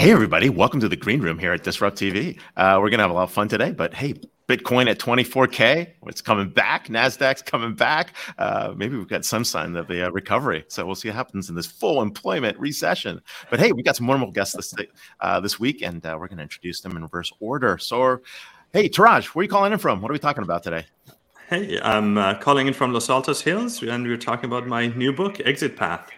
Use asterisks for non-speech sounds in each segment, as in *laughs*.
Hey, everybody, welcome to the green room here at Disrupt TV. Uh, we're going to have a lot of fun today, but hey, Bitcoin at 24K, it's coming back. NASDAQ's coming back. Uh, maybe we've got some sign of the uh, recovery. So we'll see what happens in this full employment recession. But hey, we got some wonderful guests this, uh, this week, and uh, we're going to introduce them in reverse order. So, hey, Taraj, where are you calling in from? What are we talking about today? Hey, I'm uh, calling in from Los Altos Hills, and we're talking about my new book, Exit Path.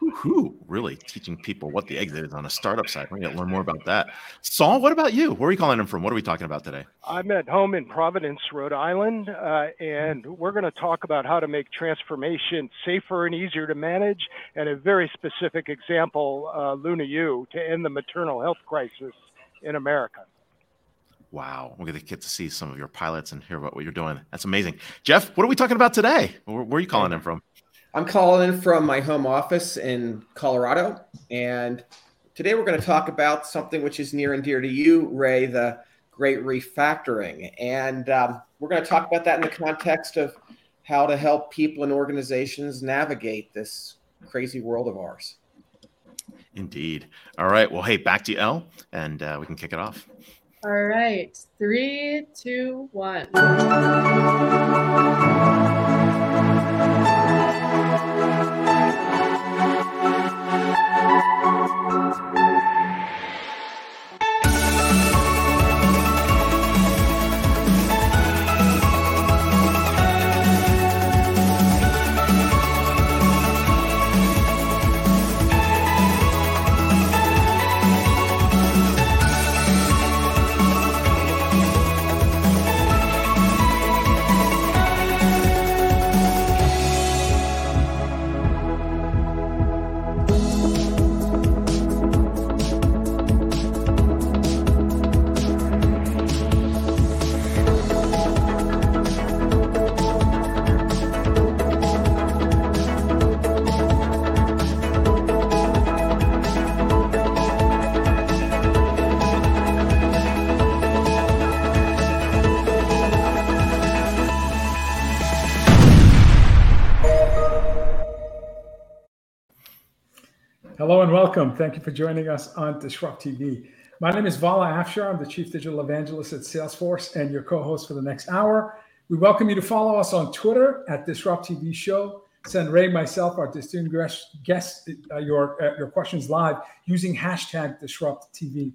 Who really teaching people what the exit is on a startup side. We're going to learn more about that. Saul, what about you? Where are you calling in from? What are we talking about today? I'm at home in Providence, Rhode Island, uh, and we're going to talk about how to make transformation safer and easier to manage, and a very specific example, uh, Luna U, to end the maternal health crisis in America. Wow, we're going to get to see some of your pilots and hear about what you're doing. That's amazing. Jeff, what are we talking about today? Where, where are you calling in from? I'm calling in from my home office in Colorado. And today we're going to talk about something which is near and dear to you, Ray, the great refactoring. And um, we're going to talk about that in the context of how to help people and organizations navigate this crazy world of ours. Indeed. All right. Well, hey, back to you, Elle, and uh, we can kick it off. All right. Three, two, one. Welcome. Thank you for joining us on Disrupt TV. My name is Vala Afshar. I'm the Chief Digital Evangelist at Salesforce and your co host for the next hour. We welcome you to follow us on Twitter at Disrupt TV Show. Send Ray, myself, our distinguished guests, uh, your, uh, your questions live using hashtag Disrupt TV.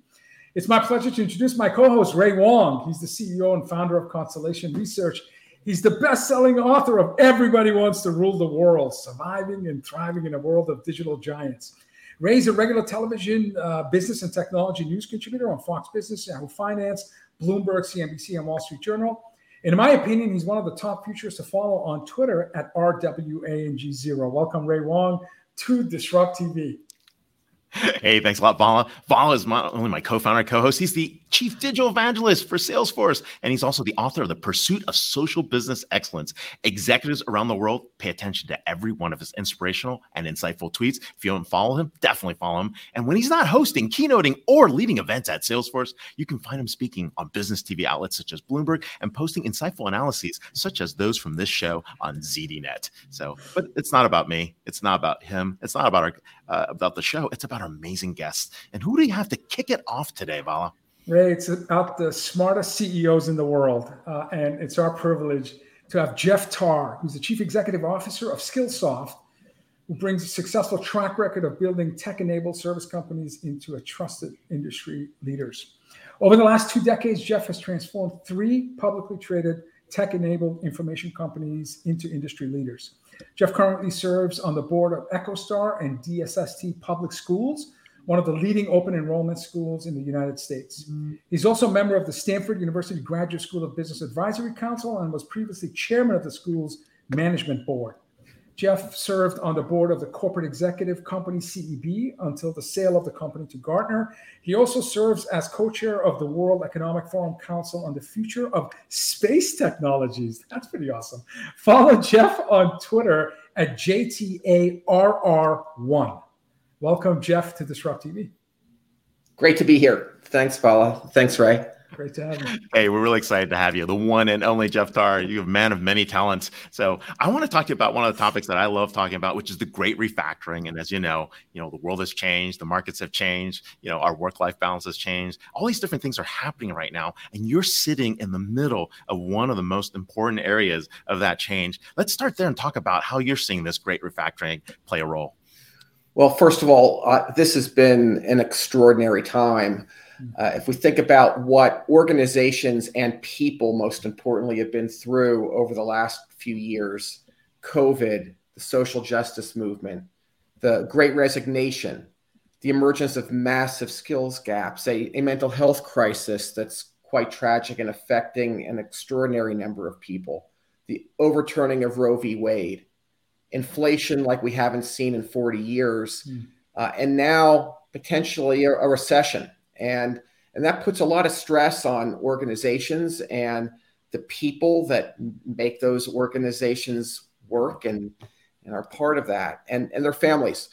It's my pleasure to introduce my co host, Ray Wang. He's the CEO and founder of Constellation Research. He's the best selling author of Everybody Wants to Rule the World Surviving and Thriving in a World of Digital Giants. Ray's a regular television uh, business and technology news contributor on Fox Business, Yahoo Finance, Bloomberg, CNBC, and Wall Street Journal. In my opinion, he's one of the top futures to follow on Twitter at RWANG0. Welcome, Ray Wang, to Disrupt TV. Hey, thanks a lot, Vala. Vala is not only my co-founder, co-host, he's the chief digital evangelist for Salesforce, and he's also the author of The Pursuit of Social Business Excellence. Executives around the world pay attention to every one of his inspirational and insightful tweets. If you don't follow him, definitely follow him. And when he's not hosting, keynoting, or leading events at Salesforce, you can find him speaking on business TV outlets such as Bloomberg and posting insightful analyses such as those from this show on ZDNet. So, but it's not about me. It's not about him. It's not about our uh, about the show. It's about our amazing guests. And who do you have to kick it off today, Vala? Ray, it's about the smartest CEOs in the world. Uh, and it's our privilege to have Jeff Tarr, who's the Chief Executive Officer of Skillsoft, who brings a successful track record of building tech enabled service companies into a trusted industry leaders. Over the last two decades, Jeff has transformed three publicly traded tech enabled information companies into industry leaders. Jeff currently serves on the board of EchoStar and DSST Public Schools, one of the leading open enrollment schools in the United States. Mm-hmm. He's also a member of the Stanford University Graduate School of Business Advisory Council and was previously chairman of the school's management board. Jeff served on the board of the corporate executive company CEB until the sale of the company to Gartner. He also serves as co chair of the World Economic Forum Council on the future of space technologies. That's pretty awesome. Follow Jeff on Twitter at JTARR1. Welcome, Jeff, to Disrupt TV. Great to be here. Thanks, Vala. Thanks, Ray. Great to have you. Hey, we're really excited to have you. The one and only Jeff Tarr. You're a man of many talents. So I want to talk to you about one of the topics that I love talking about, which is the great refactoring. And as you know, you know, the world has changed, the markets have changed, you know, our work-life balance has changed. All these different things are happening right now. And you're sitting in the middle of one of the most important areas of that change. Let's start there and talk about how you're seeing this great refactoring play a role. Well, first of all, uh, this has been an extraordinary time. Uh, if we think about what organizations and people, most importantly, have been through over the last few years COVID, the social justice movement, the great resignation, the emergence of massive skills gaps, a, a mental health crisis that's quite tragic and affecting an extraordinary number of people, the overturning of Roe v. Wade, inflation like we haven't seen in 40 years, mm. uh, and now potentially a, a recession and and that puts a lot of stress on organizations and the people that make those organizations work and and are part of that and and their families.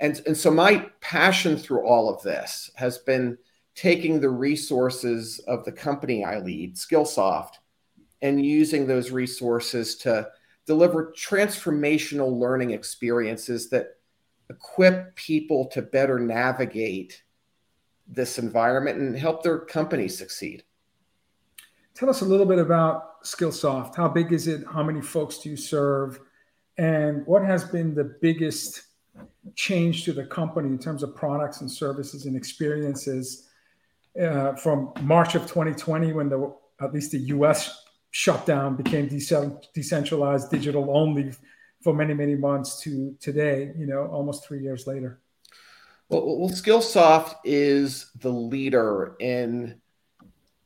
And and so my passion through all of this has been taking the resources of the company I lead Skillsoft and using those resources to deliver transformational learning experiences that equip people to better navigate this environment and help their company succeed. Tell us a little bit about Skillsoft. How big is it? How many folks do you serve? And what has been the biggest change to the company in terms of products and services and experiences uh, from March of 2020 when the at least the US shutdown became decentralized digital only for many many months to today you know almost 3 years later well, well, Skillsoft is the leader in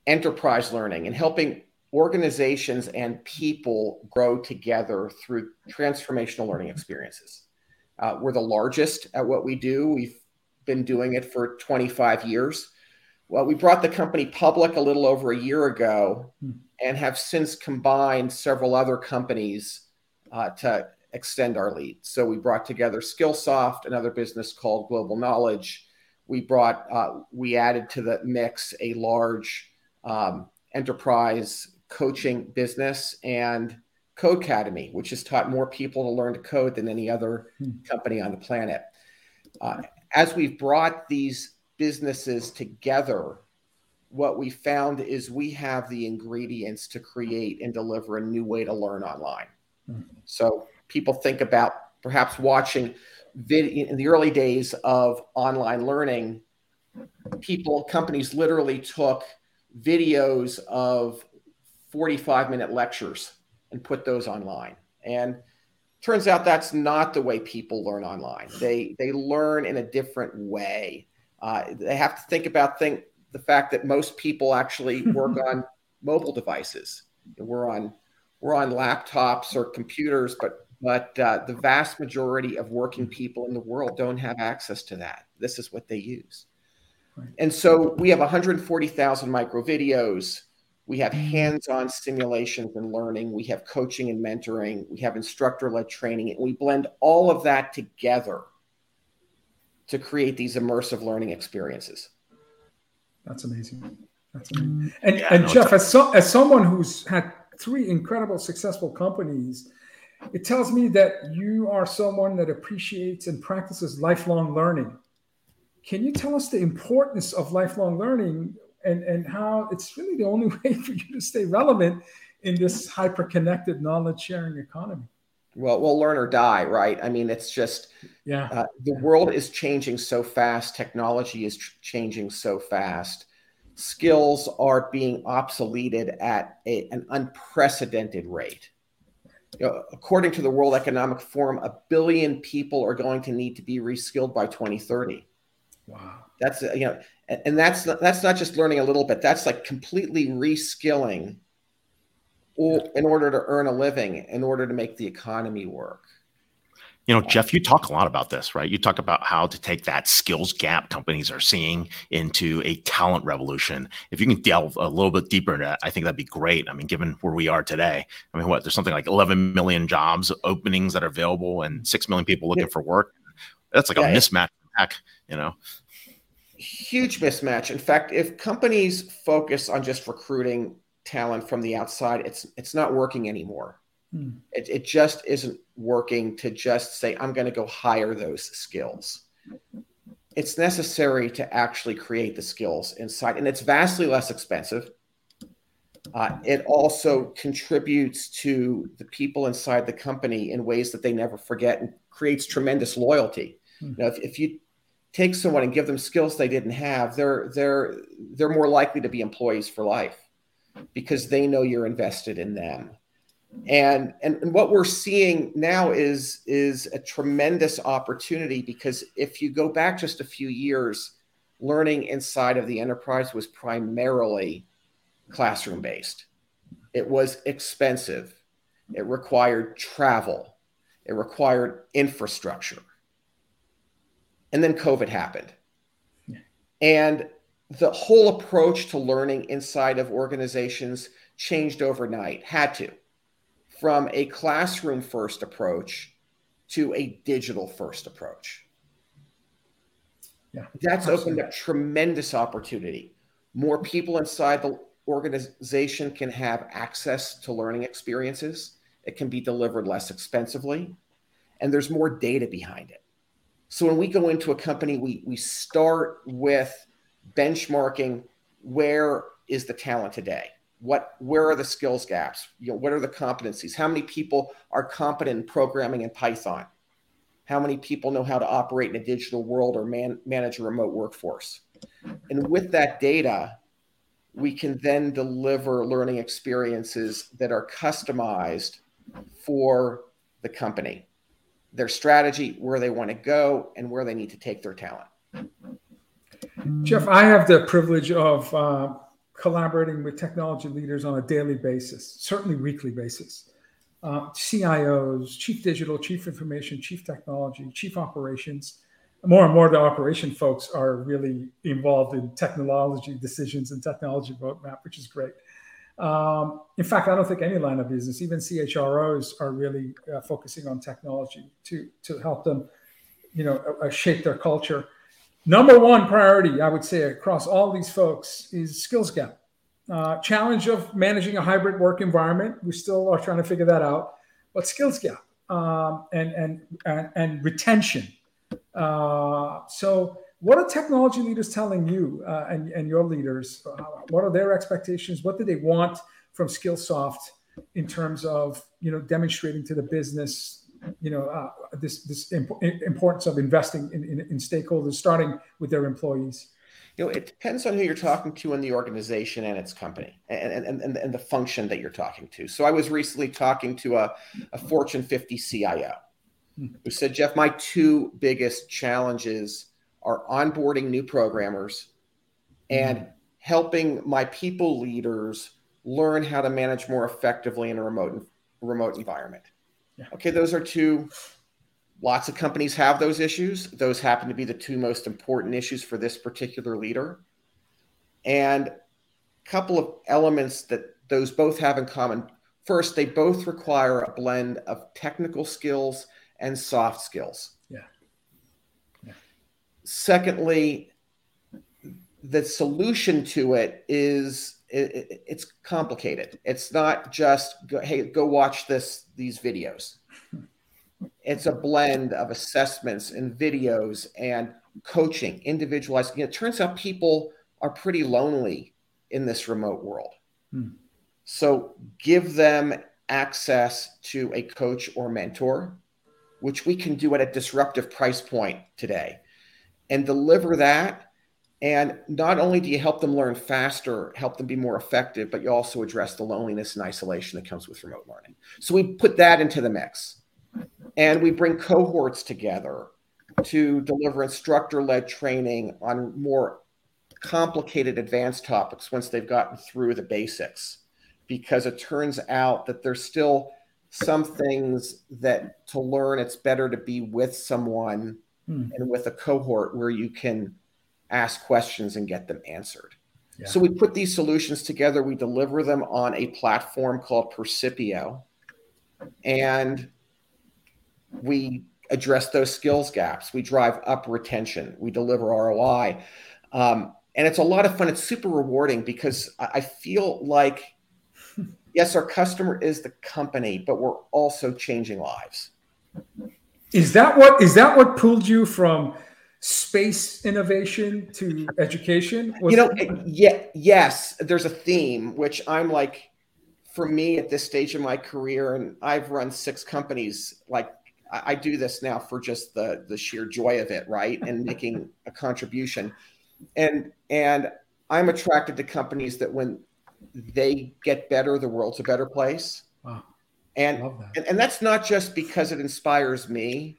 enterprise learning and helping organizations and people grow together through transformational learning experiences. Uh, we're the largest at what we do. We've been doing it for 25 years. Well, we brought the company public a little over a year ago hmm. and have since combined several other companies uh, to extend our lead. So we brought together Skillsoft, another business called Global Knowledge. We brought, uh, we added to the mix a large um, enterprise coaching business and Codecademy, which has taught more people to learn to code than any other hmm. company on the planet. Uh, as we've brought these businesses together, what we found is we have the ingredients to create and deliver a new way to learn online. Hmm. So people think about perhaps watching video in the early days of online learning people companies literally took videos of 45 minute lectures and put those online. And turns out that's not the way people learn online. They they learn in a different way. Uh, they have to think about think the fact that most people actually *laughs* work on mobile devices. We're on we're on laptops or computers but but uh, the vast majority of working people in the world don't have access to that. This is what they use. Right. And so we have 140,000 micro videos. We have mm-hmm. hands on simulations and learning. We have coaching and mentoring. We have instructor led training. And we blend all of that together to create these immersive learning experiences. That's amazing. That's amazing. And, yeah, and no, Jeff, as, so, as someone who's had three incredible successful companies, it tells me that you are someone that appreciates and practices lifelong learning. Can you tell us the importance of lifelong learning and, and how it's really the only *laughs* way for you to stay relevant in this hyper connected knowledge sharing economy? Well, we'll learn or die, right? I mean, it's just, yeah. Uh, the world is changing so fast. Technology is tr- changing so fast. Skills are being obsoleted at a, an unprecedented rate you know, according to the World Economic Forum, a billion people are going to need to be reskilled by 2030. Wow. That's you know, and that's not, that's not just learning a little bit. That's like completely reskilling, in order to earn a living, in order to make the economy work. You know, Jeff, you talk a lot about this, right? You talk about how to take that skills gap companies are seeing into a talent revolution. If you can delve a little bit deeper into that, I think that'd be great. I mean, given where we are today, I mean, what there's something like 11 million jobs openings that are available and 6 million people looking yeah. for work. That's like yeah, a mismatch, you know? Huge mismatch. In fact, if companies focus on just recruiting talent from the outside, it's it's not working anymore. Hmm. It, it just isn't working to just say, I'm going to go hire those skills. It's necessary to actually create the skills inside, and it's vastly less expensive. Uh, it also contributes to the people inside the company in ways that they never forget and creates tremendous loyalty. Hmm. You know, if, if you take someone and give them skills they didn't have, they're they're they're more likely to be employees for life because they know you're invested in them. And, and and what we're seeing now is is a tremendous opportunity because if you go back just a few years, learning inside of the enterprise was primarily classroom based. It was expensive. It required travel. It required infrastructure. And then COVID happened. And the whole approach to learning inside of organizations changed overnight, had to, from a classroom first approach to a digital first approach. Yeah, That's absolutely. opened up tremendous opportunity. More people inside the organization can have access to learning experiences. It can be delivered less expensively, and there's more data behind it. So when we go into a company, we, we start with benchmarking where is the talent today? What where are the skills gaps? You know, what are the competencies? How many people are competent in programming in Python? How many people know how to operate in a digital world or man, manage a remote workforce? And with that data, we can then deliver learning experiences that are customized for the company, their strategy, where they want to go, and where they need to take their talent. Jeff, I have the privilege of uh, collaborating with technology leaders on a daily basis, certainly weekly basis. Uh, CIOs, chief digital, chief information, chief technology, chief operations. More and more, the operation folks are really involved in technology decisions and technology roadmap, which is great. Um, in fact, I don't think any line of business, even CHROs, are really uh, focusing on technology to to help them, you know, uh, shape their culture Number one priority, I would say, across all these folks is skills gap. Uh, challenge of managing a hybrid work environment. We still are trying to figure that out, but skills gap um, and, and, and and retention. Uh, so, what are technology leaders telling you uh, and, and your leaders? Uh, what are their expectations? What do they want from Skillsoft in terms of you know demonstrating to the business you know uh, this this imp- importance of investing in, in, in, stakeholders starting with their employees you know it depends on who you're talking to in the organization and its company and, and, and, and the function that you're talking to so i was recently talking to a, a fortune 50 cio hmm. who said jeff my two biggest challenges are onboarding new programmers and hmm. helping my people leaders learn how to manage more effectively in a remote remote environment yeah. Okay, those are two. Lots of companies have those issues. Those happen to be the two most important issues for this particular leader. And a couple of elements that those both have in common. First, they both require a blend of technical skills and soft skills. Yeah. yeah. Secondly, the solution to it is it, it's complicated. It's not just go, hey, go watch this these videos. It's a blend of assessments and videos and coaching, individualized. You know, it turns out people are pretty lonely in this remote world. Hmm. So give them access to a coach or mentor, which we can do at a disruptive price point today, and deliver that and not only do you help them learn faster, help them be more effective, but you also address the loneliness and isolation that comes with remote learning. So we put that into the mix. And we bring cohorts together to deliver instructor led training on more complicated advanced topics once they've gotten through the basics. Because it turns out that there's still some things that to learn, it's better to be with someone hmm. and with a cohort where you can ask questions and get them answered. Yeah. So we put these solutions together, we deliver them on a platform called Percipio, and we address those skills gaps. We drive up retention, we deliver ROI. Um, and it's a lot of fun. It's super rewarding because I feel like, *laughs* yes, our customer is the company, but we're also changing lives. Is that what is that what pulled you from space innovation to education? Was you know, yeah, yes. There's a theme which I'm like, for me at this stage of my career, and I've run six companies. Like I, do this now for just the the sheer joy of it, right, and making a contribution. And and I'm attracted to companies that when they get better, the world's a better place. Wow. And, that. and, and that's not just because it inspires me,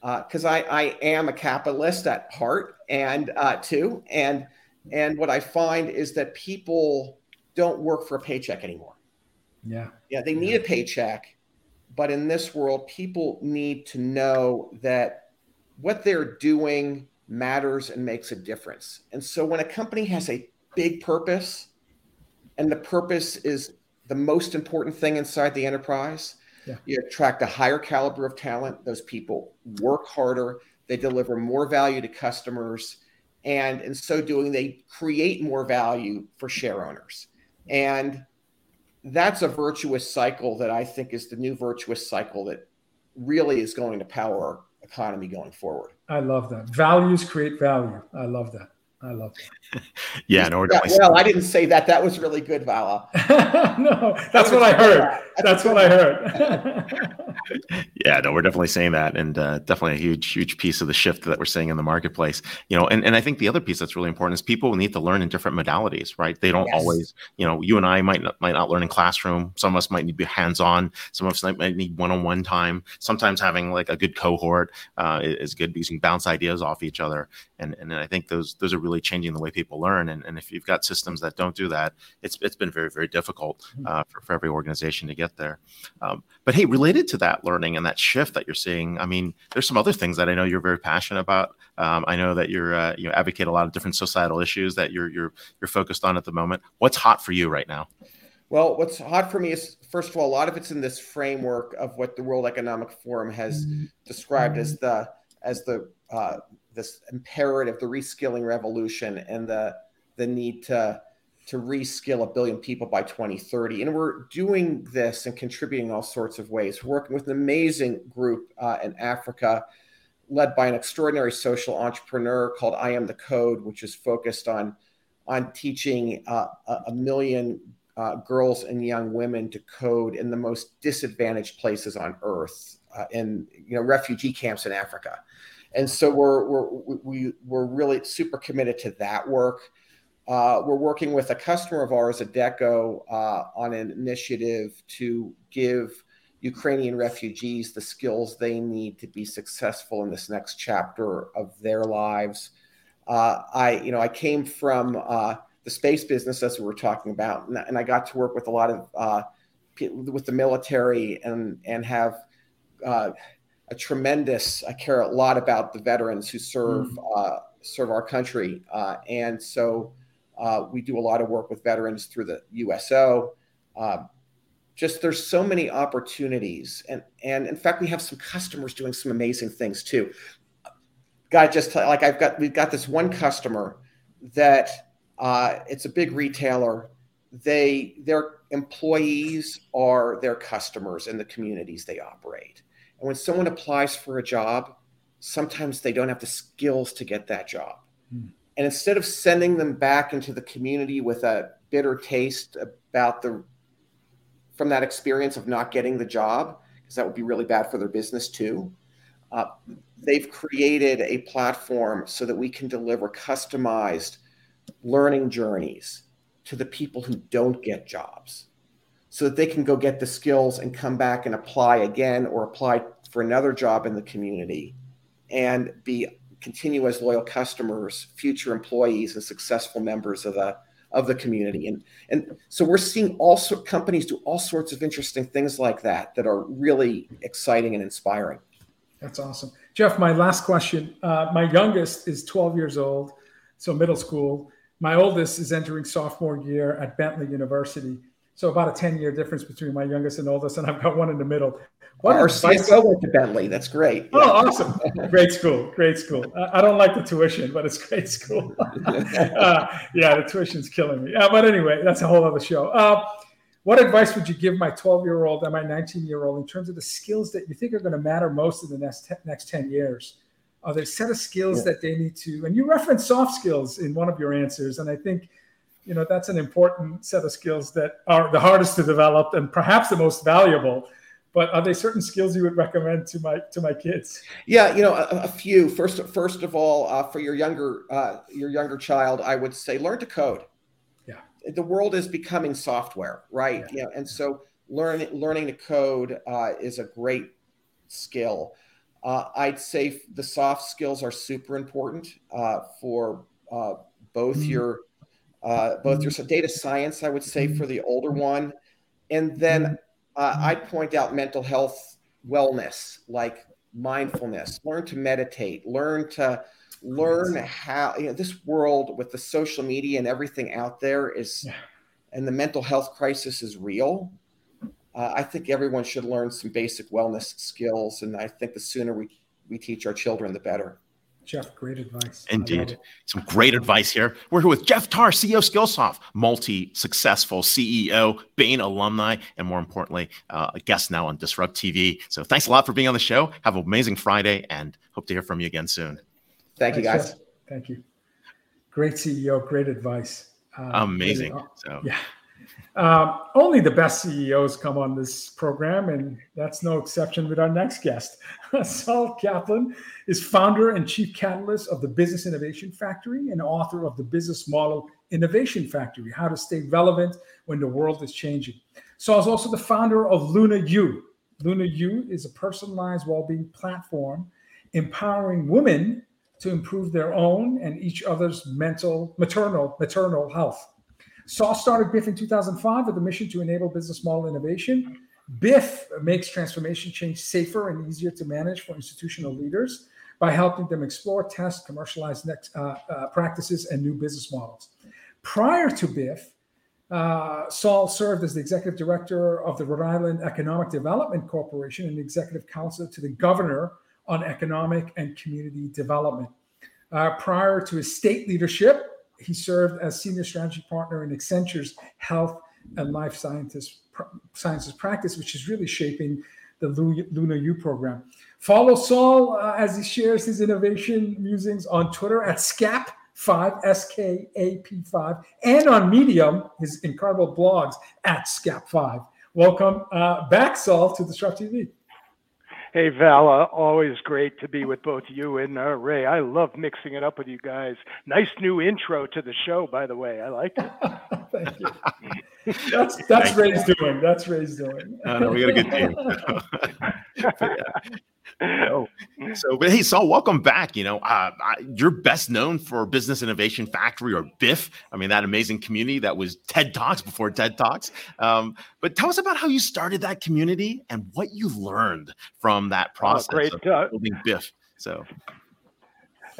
because uh, I, I am a capitalist at heart and uh, too. And and what I find is that people don't work for a paycheck anymore. Yeah. Yeah, they need yeah. a paycheck, but in this world, people need to know that what they're doing matters and makes a difference. And so when a company has a big purpose, and the purpose is the most important thing inside the enterprise, yeah. You attract a higher caliber of talent. Those people work harder. They deliver more value to customers. And in so doing, they create more value for share owners. And that's a virtuous cycle that I think is the new virtuous cycle that really is going to power our economy going forward. I love that. Values create value. I love that. I love it. yeah, no, yeah, well, I didn't say that. That was really good, Vala. *laughs* no, that's what I heard. That's, that's what I heard. *laughs* yeah, no, we're definitely saying that, and uh, definitely a huge, huge piece of the shift that we're seeing in the marketplace. You know, and, and I think the other piece that's really important is people need to learn in different modalities, right? They don't yes. always, you know, you and I might not, might not learn in classroom. Some of us might need to be hands on. Some of us might need one on one time. Sometimes having like a good cohort uh, is good because you can bounce ideas off each other, and and I think those those are really really changing the way people learn. And, and if you've got systems that don't do that, it's it's been very very difficult hmm. uh, for, for every organization to get there. Um, but hey, related to that learning and that shift that you're seeing, I mean, there's some other things that I know you're very passionate about. Um, I know that you're uh, you advocate a lot of different societal issues that you're you're you're focused on at the moment. What's hot for you right now? Well, what's hot for me is, first of all, a lot of it's in this framework of what the World Economic Forum has mm-hmm. described as the as the uh, this imperative, the reskilling revolution, and the the need to to reskill a billion people by 2030. And we're doing this and contributing all sorts of ways. We're working with an amazing group uh, in Africa, led by an extraordinary social entrepreneur called I Am the Code, which is focused on on teaching uh, a million uh, girls and young women to code in the most disadvantaged places on earth, uh, in you know refugee camps in Africa and so we're we're we, we're really super committed to that work. Uh, we're working with a customer of ours, Adecco, uh, on an initiative to give Ukrainian refugees the skills they need to be successful in this next chapter of their lives. Uh, I, you know, I came from uh, the space business as we were talking about, and, and I got to work with a lot of uh, with the military and and have uh, a tremendous. I care a lot about the veterans who serve mm. uh, serve our country, uh, and so uh, we do a lot of work with veterans through the USO. Uh, just there's so many opportunities, and and in fact, we have some customers doing some amazing things too. Guy, just like I've got, we've got this one customer that uh, it's a big retailer. They their employees are their customers in the communities they operate when someone applies for a job, sometimes they don't have the skills to get that job. Hmm. And instead of sending them back into the community with a bitter taste about the from that experience of not getting the job, because that would be really bad for their business too. Uh, they've created a platform so that we can deliver customized learning journeys to the people who don't get jobs so that they can go get the skills and come back and apply again or apply for another job in the community and be continue as loyal customers, future employees, and successful members of the of the community. And and so we're seeing also companies do all sorts of interesting things like that that are really exciting and inspiring. That's awesome, Jeff. My last question. Uh, my youngest is 12 years old, so middle school. My oldest is entering sophomore year at Bentley University. So about a 10 year difference between my youngest and oldest, and I've got one in the middle. What Our CFO went to Bentley. That's great. Oh, yeah. awesome. great school. Great school. I, don't like the tuition, but it's great school. *laughs* uh, yeah, the tuition's killing me. Uh, but anyway, that's a whole other show. Uh, what advice would you give my 12 year old and my 19 year old in terms of the skills that you think are going to matter most in the next, te- next 10 years? Are there a set of skills yeah. that they need to, and you reference soft skills in one of your answers. And I think you know that's an important set of skills that are the hardest to develop and perhaps the most valuable but are there certain skills you would recommend to my to my kids? Yeah you know a, a few. First first of all uh, for your younger uh, your younger child i would say learn to code. Yeah. The world is becoming software right? Yeah, and so learning learning to code uh, is a great skill. Uh, i'd say the soft skills are super important uh, for uh, both mm-hmm. your uh, both your data science, I would say, for the older one, and then uh, I'd point out mental health wellness, like mindfulness. Learn to meditate. Learn to learn how you know this world with the social media and everything out there is, and the mental health crisis is real. Uh, I think everyone should learn some basic wellness skills, and I think the sooner we we teach our children, the better. Jeff, great advice. Indeed. Some great advice here. We're here with Jeff Tarr, CEO of Skillsoft, multi successful CEO, Bain alumni, and more importantly, uh, a guest now on Disrupt TV. So thanks a lot for being on the show. Have an amazing Friday and hope to hear from you again soon. Thank you, guys. Jeff. Thank you. Great CEO, great advice. Uh, amazing. so, yeah. Um, only the best CEOs come on this program, and that's no exception with our next guest. *laughs* Saul Kaplan is founder and chief catalyst of the Business Innovation Factory and author of the Business Model Innovation Factory How to Stay Relevant When the World is Changing. Saul is also the founder of Luna U. Luna U is a personalized well being platform empowering women to improve their own and each other's mental, maternal, maternal health. Saul started BIF in 2005 with a mission to enable business model innovation. BIF makes transformation change safer and easier to manage for institutional leaders by helping them explore, test, commercialize next, uh, uh, practices and new business models. Prior to BIF, uh, Saul served as the executive director of the Rhode Island Economic Development Corporation and executive counsel to the governor on economic and community development. Uh, prior to his state leadership, he served as senior strategy partner in Accenture's health and life sciences, sciences practice, which is really shaping the Luna U program. Follow Saul uh, as he shares his innovation musings on Twitter at SKAP5, S K A P 5, and on Medium, his incredible blogs at SKAP5. Welcome uh, back, Saul, to Disrupt TV. Hey, Vala, always great to be with both you and uh, Ray. I love mixing it up with you guys. Nice new intro to the show, by the way. I like it. *laughs* Thank you. *laughs* That's that's Ray's doing. That's Ray's doing. Uh, no, we got a good *laughs* team. *laughs* oh. So, but hey, Saul, welcome back. You know, uh, I, you're best known for Business Innovation Factory or BIF. I mean, that amazing community that was TED Talks before TED Talks. Um, but tell us about how you started that community and what you learned from that process oh, great. of building BIF. So,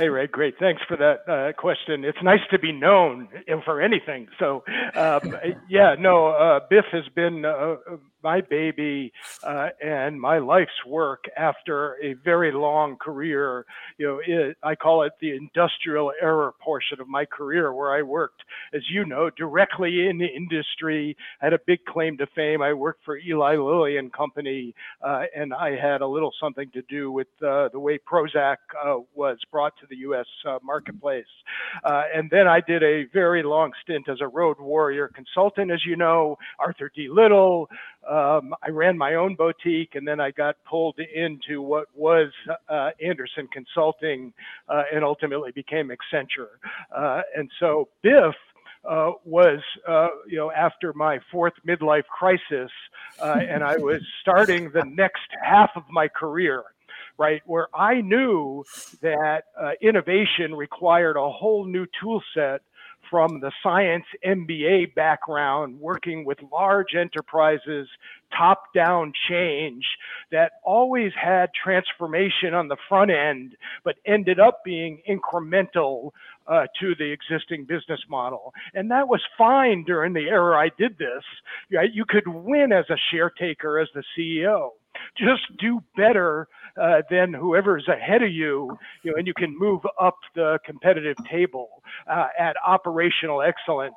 Hey, Ray, great. Thanks for that uh, question. It's nice to be known for anything. So, um, *laughs* yeah, no, uh, BIF has been uh, my baby uh, and my life's work after a very long career. You know, it, I call it the industrial era portion of my career, where I worked, as you know, directly in the industry. I had a big claim to fame. I worked for Eli Lilly and Company, uh, and I had a little something to do with uh, the way Prozac uh, was brought to the U.S. Uh, marketplace. Uh, and then I did a very long stint as a road warrior consultant, as you know, Arthur D. Little um, I ran my own boutique, and then I got pulled into what was uh, Andersen Consulting, uh, and ultimately became Accenture. Uh, and so BIF. Uh, was uh, you know after my fourth midlife crisis, uh, and I was *laughs* starting the next half of my career, right, where I knew that innovation required a whole new tool set from the science MBA background, working with large enterprises, top down change that always had transformation on the front end, but ended up being incremental uh, to the existing business model. And that was fine during the era I did this. You could win as a share taker as the CEO just do better uh, than whoever's ahead of you, you know, and you can move up the competitive table uh, at operational excellence.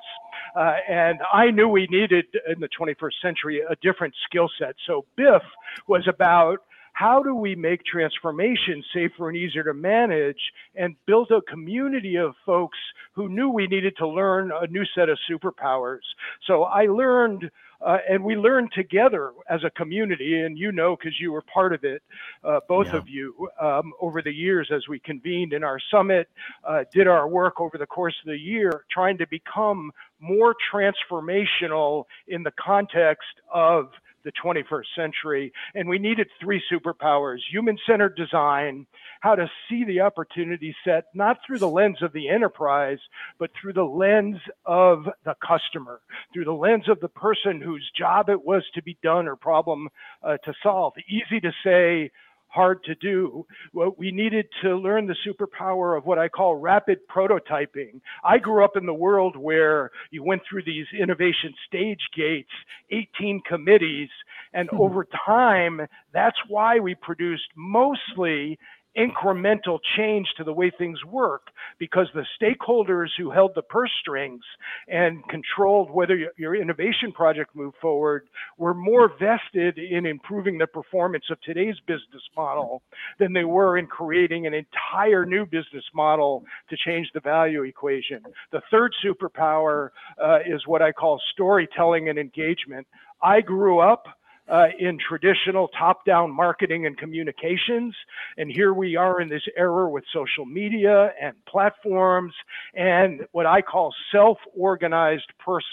Uh, and I knew we needed in the 21st century a different skill set. So BIF was about how do we make transformation safer and easier to manage and build a community of folks who knew we needed to learn a new set of superpowers. So I learned uh, and we learned together as a community, and you know because you were part of it, uh, both yeah. of you, um, over the years as we convened in our summit, uh, did our work over the course of the year, trying to become more transformational in the context of the 21st century. And we needed three superpowers human centered design, how to see the opportunity set, not through the lens of the enterprise, but through the lens of the customer, through the lens of the person whose job it was to be done or problem uh, to solve. Easy to say, hard to do. Well, we needed to learn the superpower of what I call rapid prototyping. I grew up in the world where you went through these innovation stage gates, 18 committees, and hmm. over time, that's why we produced mostly incremental change to the way things work because the stakeholders who held the purse strings and controlled whether your innovation project moved forward were more vested in improving the performance of today's business model than they were in creating an entire new business model to change the value equation. The third superpower uh, is what I call storytelling and engagement. I grew up uh, in traditional top down marketing and communications. And here we are in this era with social media and platforms and what I call self organized pers-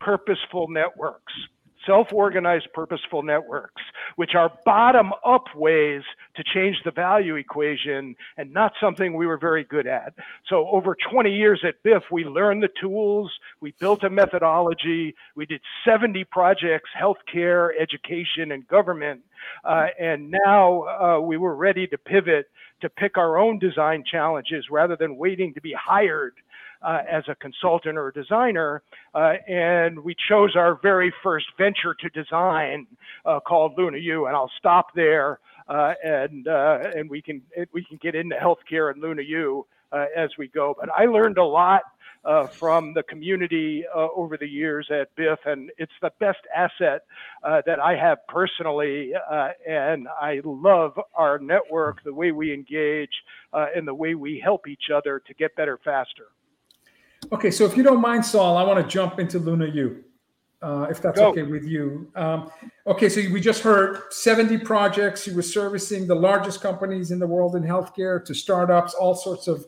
purposeful networks self organized purposeful networks, which are bottom up ways to change the value equation and not something we were very good at. So, over 20 years at BIF, we learned the tools, we built a methodology, we did 70 projects healthcare, education, and government. Uh, and now uh, we were ready to pivot to pick our own design challenges rather than waiting to be hired uh, as a consultant or a designer. Uh, and we chose our very first venture to design uh, called Luna U. And I'll stop there, uh, and uh, and we can we can get into healthcare and Luna U uh, as we go. But I learned a lot. from the community over the years at BIF, and it's the best asset that I have personally. and I love our network, the way we engage, and the way we help each other to get better faster. Okay, so if you don't mind, Saul, I want to jump into Luna U, uh, if that's Go. okay with you. Um, okay, so we just heard 70 projects. You were servicing the largest companies in the world in healthcare to startups, all sorts of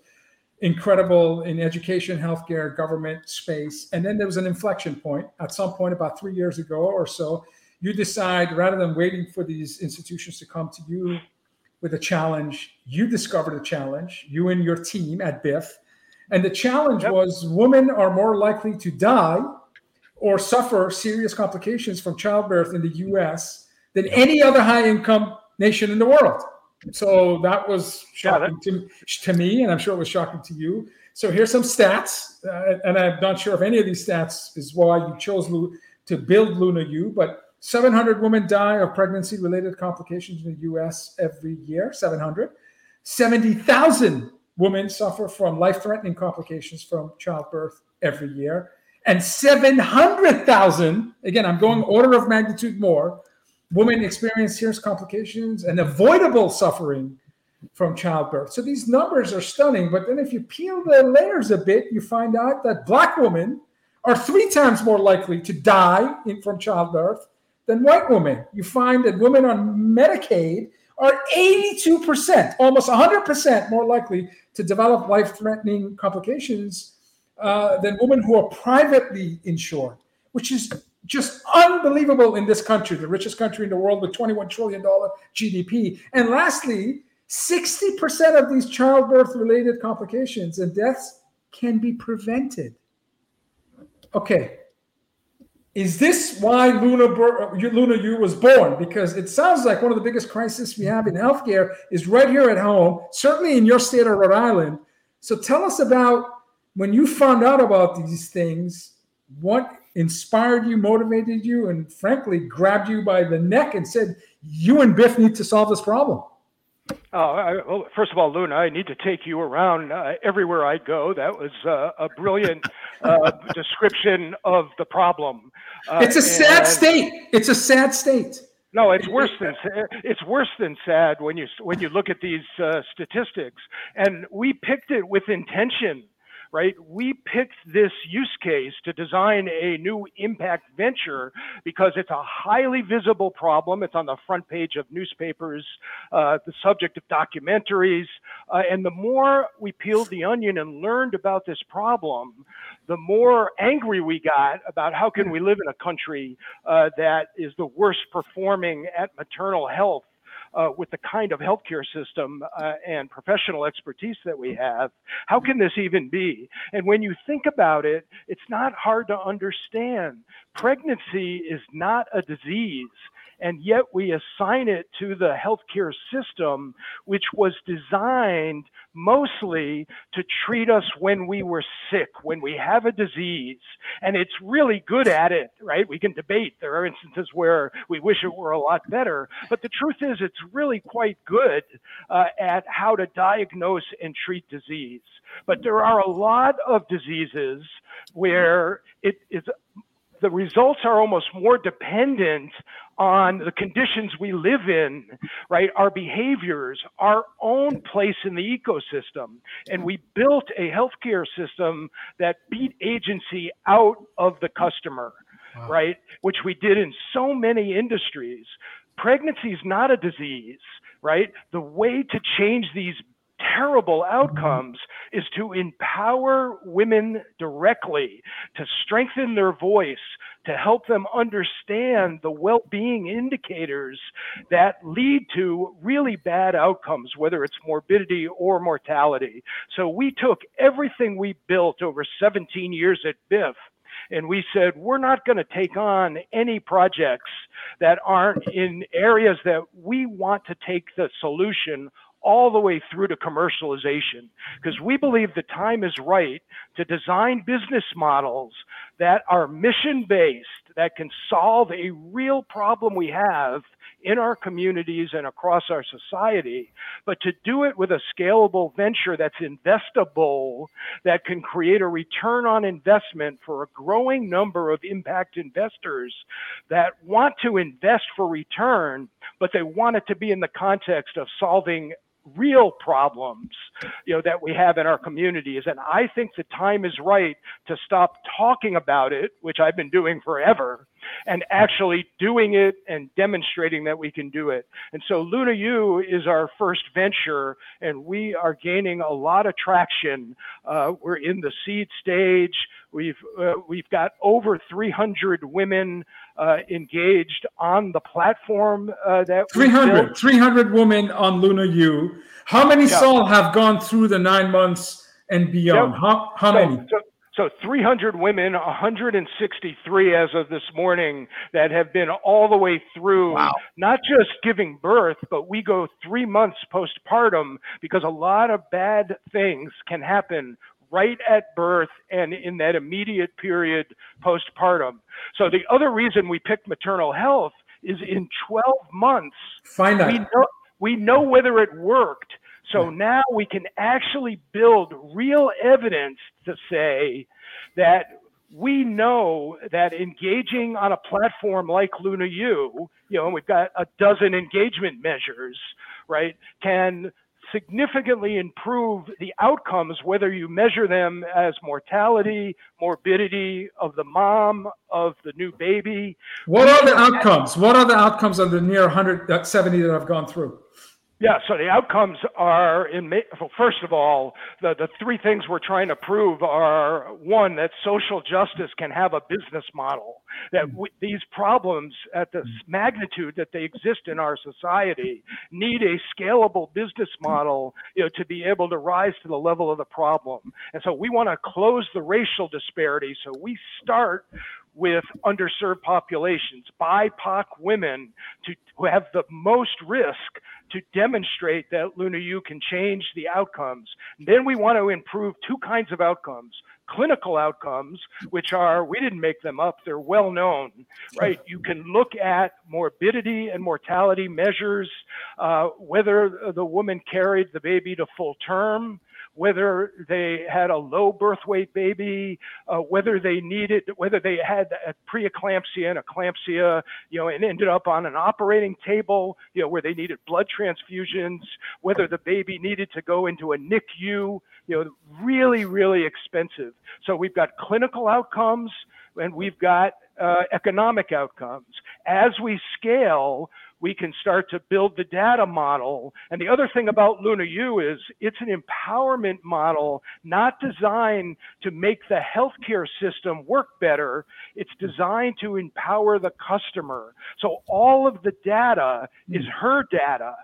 incredible in education, healthcare, government space. And then there was an inflection point at some point about three years ago or so. You decide rather than waiting for these institutions to come to you with a challenge, you discovered a challenge, you and your team at BIF and the challenge yep. was women are more likely to die or suffer serious complications from childbirth in the US than any other high income nation in the world. So that was shocking yeah, that- to, to me, and I'm sure it was shocking to you. So here's some stats, uh, and I'm not sure if any of these stats is why you chose Lu- to build Luna U, but 700 women die of pregnancy related complications in the US every year, 700. 70,000 women suffer from life threatening complications from childbirth every year. And 700,000, again, I'm going order of magnitude more, women experience serious complications and avoidable suffering from childbirth. So these numbers are stunning. But then if you peel the layers a bit, you find out that Black women are three times more likely to die in, from childbirth than white women. You find that women on Medicaid are 82%, almost 100% more likely to develop life threatening complications uh, than women who are privately insured, which is just unbelievable in this country, the richest country in the world with $21 trillion GDP. And lastly, 60% of these childbirth related complications and deaths can be prevented. okay, is this why Luna uh, Luna U was born? Because it sounds like one of the biggest crises we have in healthcare is right here at home, certainly in your state of Rhode Island. So tell us about when you found out about these things, what inspired you, motivated you, and frankly grabbed you by the neck and said, "You and BIF need to solve this problem." Oh, I, well, first of all, Luna, I need to take you around uh, everywhere I go. That was uh, a brilliant uh, *laughs* description of the problem. Uh, it's a sad state. It's a sad state. No, it's worse than it's worse than sad when you when you look at these uh, statistics. And we picked it with intention right? We picked this use case to design a new impact venture because it's a highly visible problem. It's on the front page of newspapers, uh, the subject of documentaries. Uh, and the more we peeled the onion and learned about this problem, the more angry we got about how can we live in a country uh, that is the worst performing at maternal health uh, with the kind of healthcare system uh, and professional expertise that we have, how can this even be? And when you think about it, it's not hard to understand. Pregnancy is not a disease and yet we assign it to the healthcare system, which was designed mostly to treat us when we were sick, when we have a disease. And it's really good at it, right? We can debate. There are instances where we wish it were a lot better. But the truth is, it's really quite good uh, at how to diagnose and treat disease. But there are a lot of diseases where it is the results are almost more dependent on the conditions we live in, right? Our behaviors, our own place in the ecosystem. And we built a healthcare system that beat agency out of the customer, wow. right? Which we did in so many industries. Pregnancy is not a disease, right? The way to change these terrible outcomes is to empower women directly, to strengthen their voice, to help them understand the well being indicators that lead to really bad outcomes, whether it's morbidity or mortality. So we took everything we built over 17 years at BIF and we said we're not going to take on any projects that aren't in areas that we want to take the solution all the way through to commercialization because we believe the time is right to design business models that are mission based, that can solve a real problem we have in our communities and across our society, but to do it with a scalable venture that's investable, that can create a return on investment for a growing number of impact investors that want to invest for return, but they want it to be in the context of solving real problems you know that we have in our communities and i think the time is right to stop talking about it which i've been doing forever and actually doing it and demonstrating that we can do it. And so luna u is our first venture and we are gaining a lot of traction. Uh, we're in the seed stage. We've uh, we've got over 300 women uh, engaged on the platform uh, that 300 300 women on Luna U. How many yeah. Saul have gone through the nine months and beyond? Yep. How, how so, many? So, so 300 women, 163 as of this morning that have been all the way through, wow. not just giving birth, but we go three months postpartum because a lot of bad things can happen right at birth and in that immediate period postpartum. So the other reason we picked maternal health is in 12 months, we know, we know whether it worked. So now we can actually build real evidence to say that we know that engaging on a platform like Luna U, you know, and we've got a dozen engagement measures, right, can significantly improve the outcomes, whether you measure them as mortality, morbidity of the mom, of the new baby. What are the outcomes? What are the outcomes of the near 170 uh, that I've gone through? Yeah, so the outcomes are in well, first of all, the, the three things we're trying to prove are one that social justice can have a business model that mm. w- these problems at the magnitude that they exist in our society need a scalable business model, you know, to be able to rise to the level of the problem. And so we want to close the racial disparity. So we start with underserved populations, BIPOC women to, who have the most risk to demonstrate that Luna U can change the outcomes. Then we want to improve two kinds of outcomes clinical outcomes, which are, we didn't make them up, they're well known, right? You can look at morbidity and mortality measures, uh, whether the woman carried the baby to full term, whether they had a low birth weight baby, uh, whether they needed, whether they had a preeclampsia and eclampsia, you know, and ended up on an operating table, you know, where they needed blood transfusions, whether the baby needed to go into a NICU, you know, really, really expensive. So we've got clinical outcomes and we've got uh, economic outcomes. As we scale, we can start to build the data model. And the other thing about Luna U is it's an empowerment model, not designed to make the healthcare system work better. It's designed to empower the customer. So all of the data hmm. is her data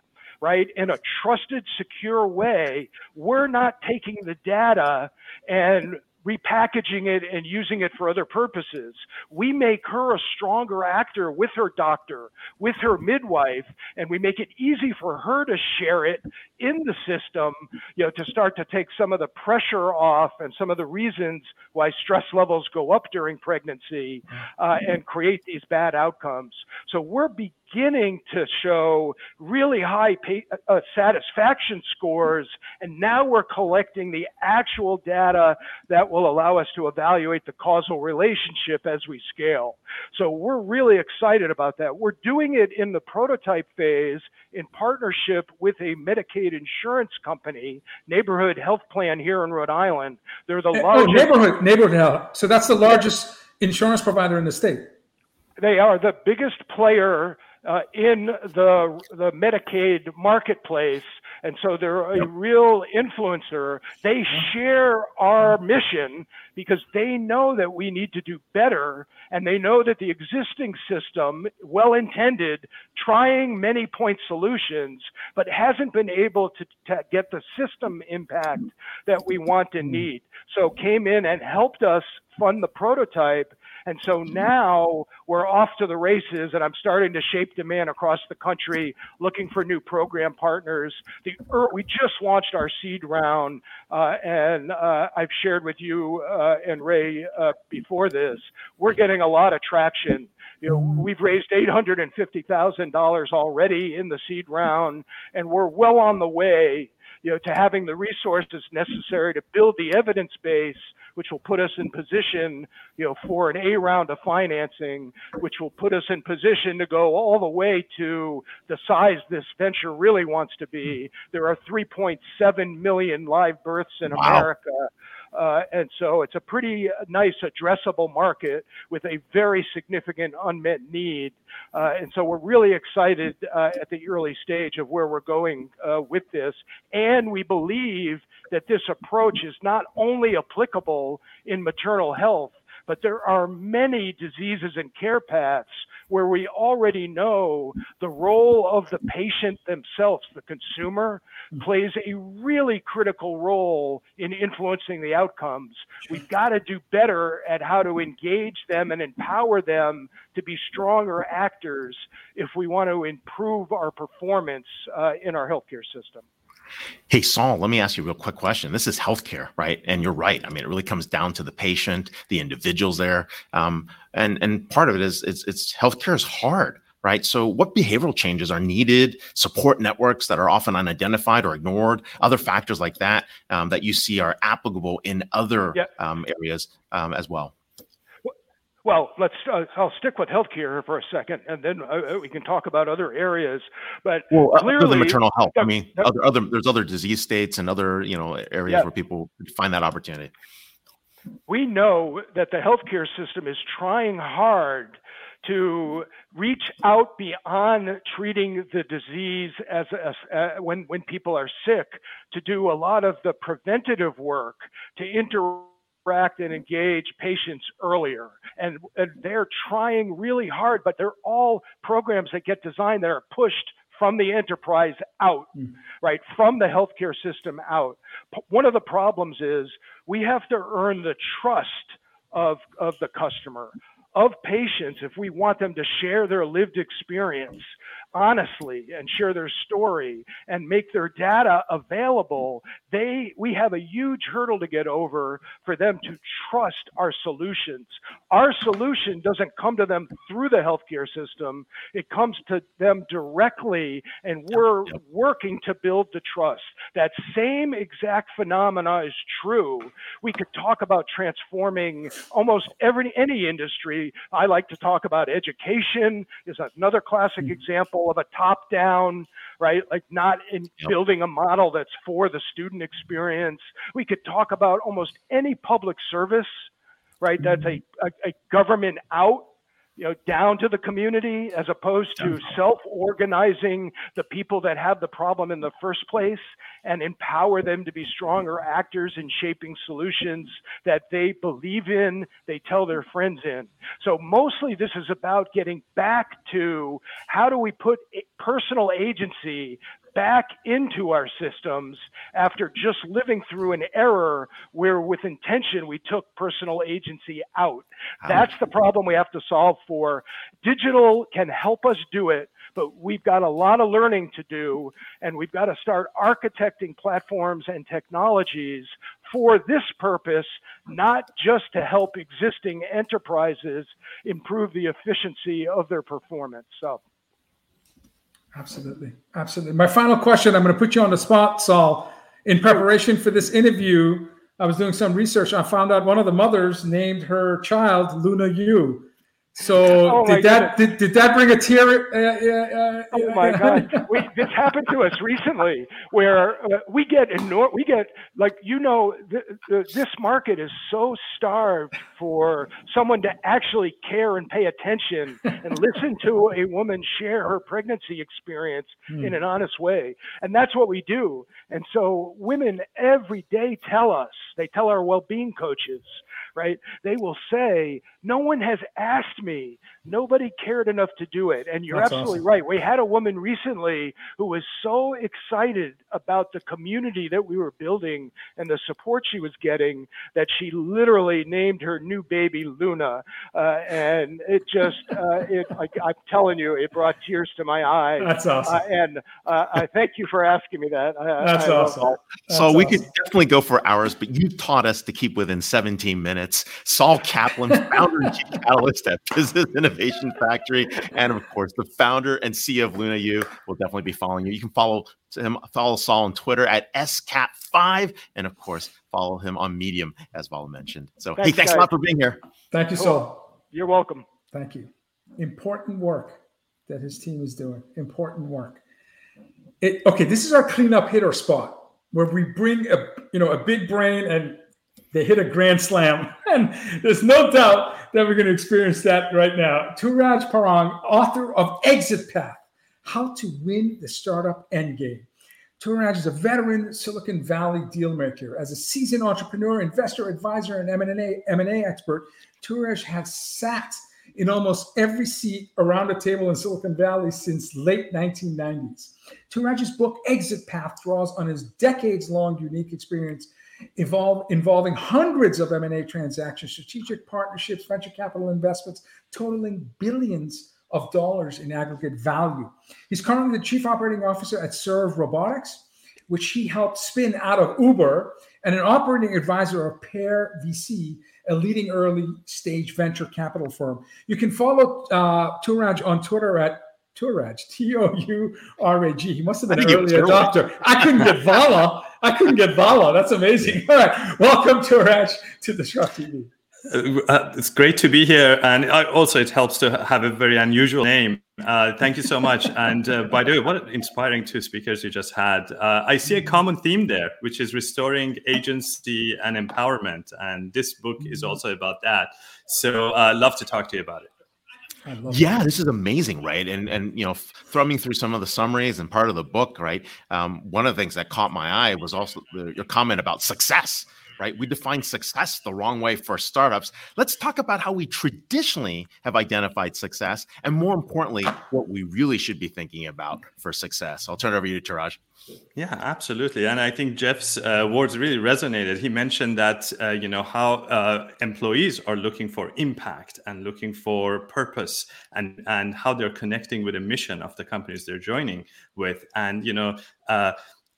right, in a trusted, secure way. We're not taking the data and repackaging it and using it for other purposes. We make her a stronger actor with her doctor, with her midwife, and we make it easy for her to share it in the system, you know, to start to take some of the pressure off and some of the reasons why stress levels go up during pregnancy uh, and create these bad outcomes. So we're beginning to show really high pay, uh, satisfaction scores, and now we're collecting the actual data that will allow us to evaluate the causal relationship as we scale. So we're really excited about that. We're doing it in the prototype phase in partnership with a Medicaid insurance company, Neighborhood Health Plan here in Rhode Island. They're the largest. Oh, neighborhood, neighborhood health. So that's the largest insurance provider in the state. They are the biggest player uh, in the the Medicaid marketplace, and so they're a real influencer. They mm-hmm. share our mm-hmm. mission because they know that we need to do better, and they know that the existing system, well intended, trying many point solutions, but hasn't been able to, to get the system impact that we want and mm-hmm. need. So came in and helped us fund the prototype and so now we're off to the races, and I'm starting to shape demand across the country, looking for new program partners. The we just launched our seed round, uh, and uh, I've shared with you uh, and Ray uh, before this. We're getting a lot of traction. You know, we've raised $850,000 already in the seed round, and we're well on the way you know, to having the resources necessary to build the evidence base, which will put us in position, you know, for an A round of financing, which will put us in position to go all the way to the size this venture really wants to be. There are 3.7 million live births in wow. America. Uh, and so it's a pretty nice addressable market with a very significant unmet need. Uh, and so we're really excited uh, at the early stage of where we're going uh, with this. And we believe that this approach is not only applicable in maternal health, but there are many diseases and care paths where we already know the role of the patient themselves, the consumer, hmm. plays a really critical role in influencing the outcomes. We've got to do better at how to engage them and empower them to be stronger actors if we want to improve our performance uh, in our healthcare system. Hey, Saul, let me ask you a real quick question. This is healthcare, right? And you're right. I mean, it really comes down to the patient, the individuals there. Um, and, and part of it is it's, it's healthcare is hard, right? So, what behavioral changes are needed? Support networks that are often unidentified or ignored, other factors like that um, that you see are applicable in other yep. um, areas um, as well. Well, let's. Uh, I'll stick with healthcare for a second, and then uh, uh we can talk about other areas. But well, clearly, maternal health. I mean, other other there's other disease states and other you know areas yeah. where people find that opportunity. We know that the healthcare system is trying hard to reach out beyond treating the disease as, as uh, when when people are sick to do a lot of the preventative work to and engage patients earlier and, and they're trying really hard but they're all programs that get designed that are pushed from the enterprise out, mm. right? From the healthcare system out. One of the problems is we have to earn the trust of, of the customer of patients if we want them to share their lived experience honestly and share their story and make their data available they we have a huge hurdle to get over for them to trust our solutions. Our solution doesn't come to them through the healthcare system. It comes to them directly and we're working to build the trust. That same exact phenomena is true. We could talk about transforming almost every any industry. I like to talk about education is another classic mm-hmm. Example of a top down, right? Like not in yep. building a model that's for the student experience. We could talk about almost any public service, right? That's a, mm-hmm. a, a government out you know, down to the community as opposed to self-organizing the people that have the problem in the first place and empower them to be stronger actors in shaping solutions that they believe in, they tell their friends in. So mostly this is about getting back to how do we put personal agency back into our systems after just living through an error where with intention we took personal agency out. That's the problem we have to solve for. Digital can help us do it, but we've got a lot of learning to do and we've got to start architecting platforms and technologies for this purpose, not just to help existing enterprises improve the efficiency of their performance. So Absolutely. Absolutely. My final question I'm going to put you on the spot, Saul. In preparation for this interview, I was doing some research. I found out one of the mothers named her child Luna Yu. So oh did that did, did that bring a tear? Uh, uh, uh, oh my God! *laughs* We, this happened to us recently, where uh, we get enormous. We get like you know, th- th- this market is so starved for someone to actually care and pay attention and listen to a woman share her pregnancy experience hmm. in an honest way, and that's what we do. And so, women every day tell us. They tell our well-being coaches right? They will say, No one has asked me. Nobody cared enough to do it. And you're That's absolutely awesome. right. We had a woman recently who was so excited about the community that we were building and the support she was getting that she literally named her new baby Luna. Uh, and it just, uh, it, I, am telling you, it brought tears to my eyes. That's awesome. Uh, and uh, I thank you for asking me that. That's I awesome. That's so we could definitely go for hours, but you taught us to keep within 17 minutes minutes. Saul Kaplan, founder and chief catalyst at Business Innovation Factory, and of course, the founder and CEO of Luna U will definitely be following you. You can follow him, follow Saul on Twitter at SKAP5, and of course, follow him on Medium, as Vala mentioned. So, thanks, hey, thanks guys. a lot for being here. Thank you, Saul. You're welcome. Thank you. Important work that his team is doing. Important work. It, okay, this is our cleanup hitter spot where we bring a you know a big brain and they hit a grand slam. *laughs* And there's no doubt that we're going to experience that right now. Touraj Parang, author of Exit Path How to Win the Startup Endgame. Touraj is a veteran Silicon Valley dealmaker. As a seasoned entrepreneur, investor, advisor, and M&A, M&A expert, Touraj has sat in almost every seat around the table in Silicon Valley since late 1990s. Touraj's book, Exit Path, draws on his decades-long unique experience involve, involving hundreds of M&A transactions, strategic partnerships, venture capital investments, totaling billions of dollars in aggregate value. He's currently the chief operating officer at Serve Robotics, which he helped spin out of Uber, and an operating advisor of Pear VC, a leading early stage venture capital firm. You can follow uh, Touraj on Twitter at Touraj, T O U R A G. He must have been an early adopter. I couldn't get Vala. I couldn't get Bala. That's amazing. *laughs* All right. Welcome, Touraj, to the DisrupTV. Uh, uh, it's great to be here. And I, also, it helps to have a very unusual name. Uh, thank you so much. *laughs* and uh, by the way, what inspiring two speakers you just had. Uh, I see a common theme there, which is restoring agency and empowerment. And this book is also about that. So, uh, love to talk to you about it. Yeah, this is amazing, right? And and you know, thrumming through some of the summaries and part of the book, right? Um, one of the things that caught my eye was also the, your comment about success, right? We define success the wrong way for startups. Let's talk about how we traditionally have identified success, and more importantly, what we really should be thinking about for success. I'll turn it over to you, Touraj. Yeah, absolutely. And I think Jeff's uh, words really resonated. He mentioned that, uh, you know, how uh, employees are looking for impact and looking for purpose and, and how they're connecting with the mission of the companies they're joining with. And, you know, uh,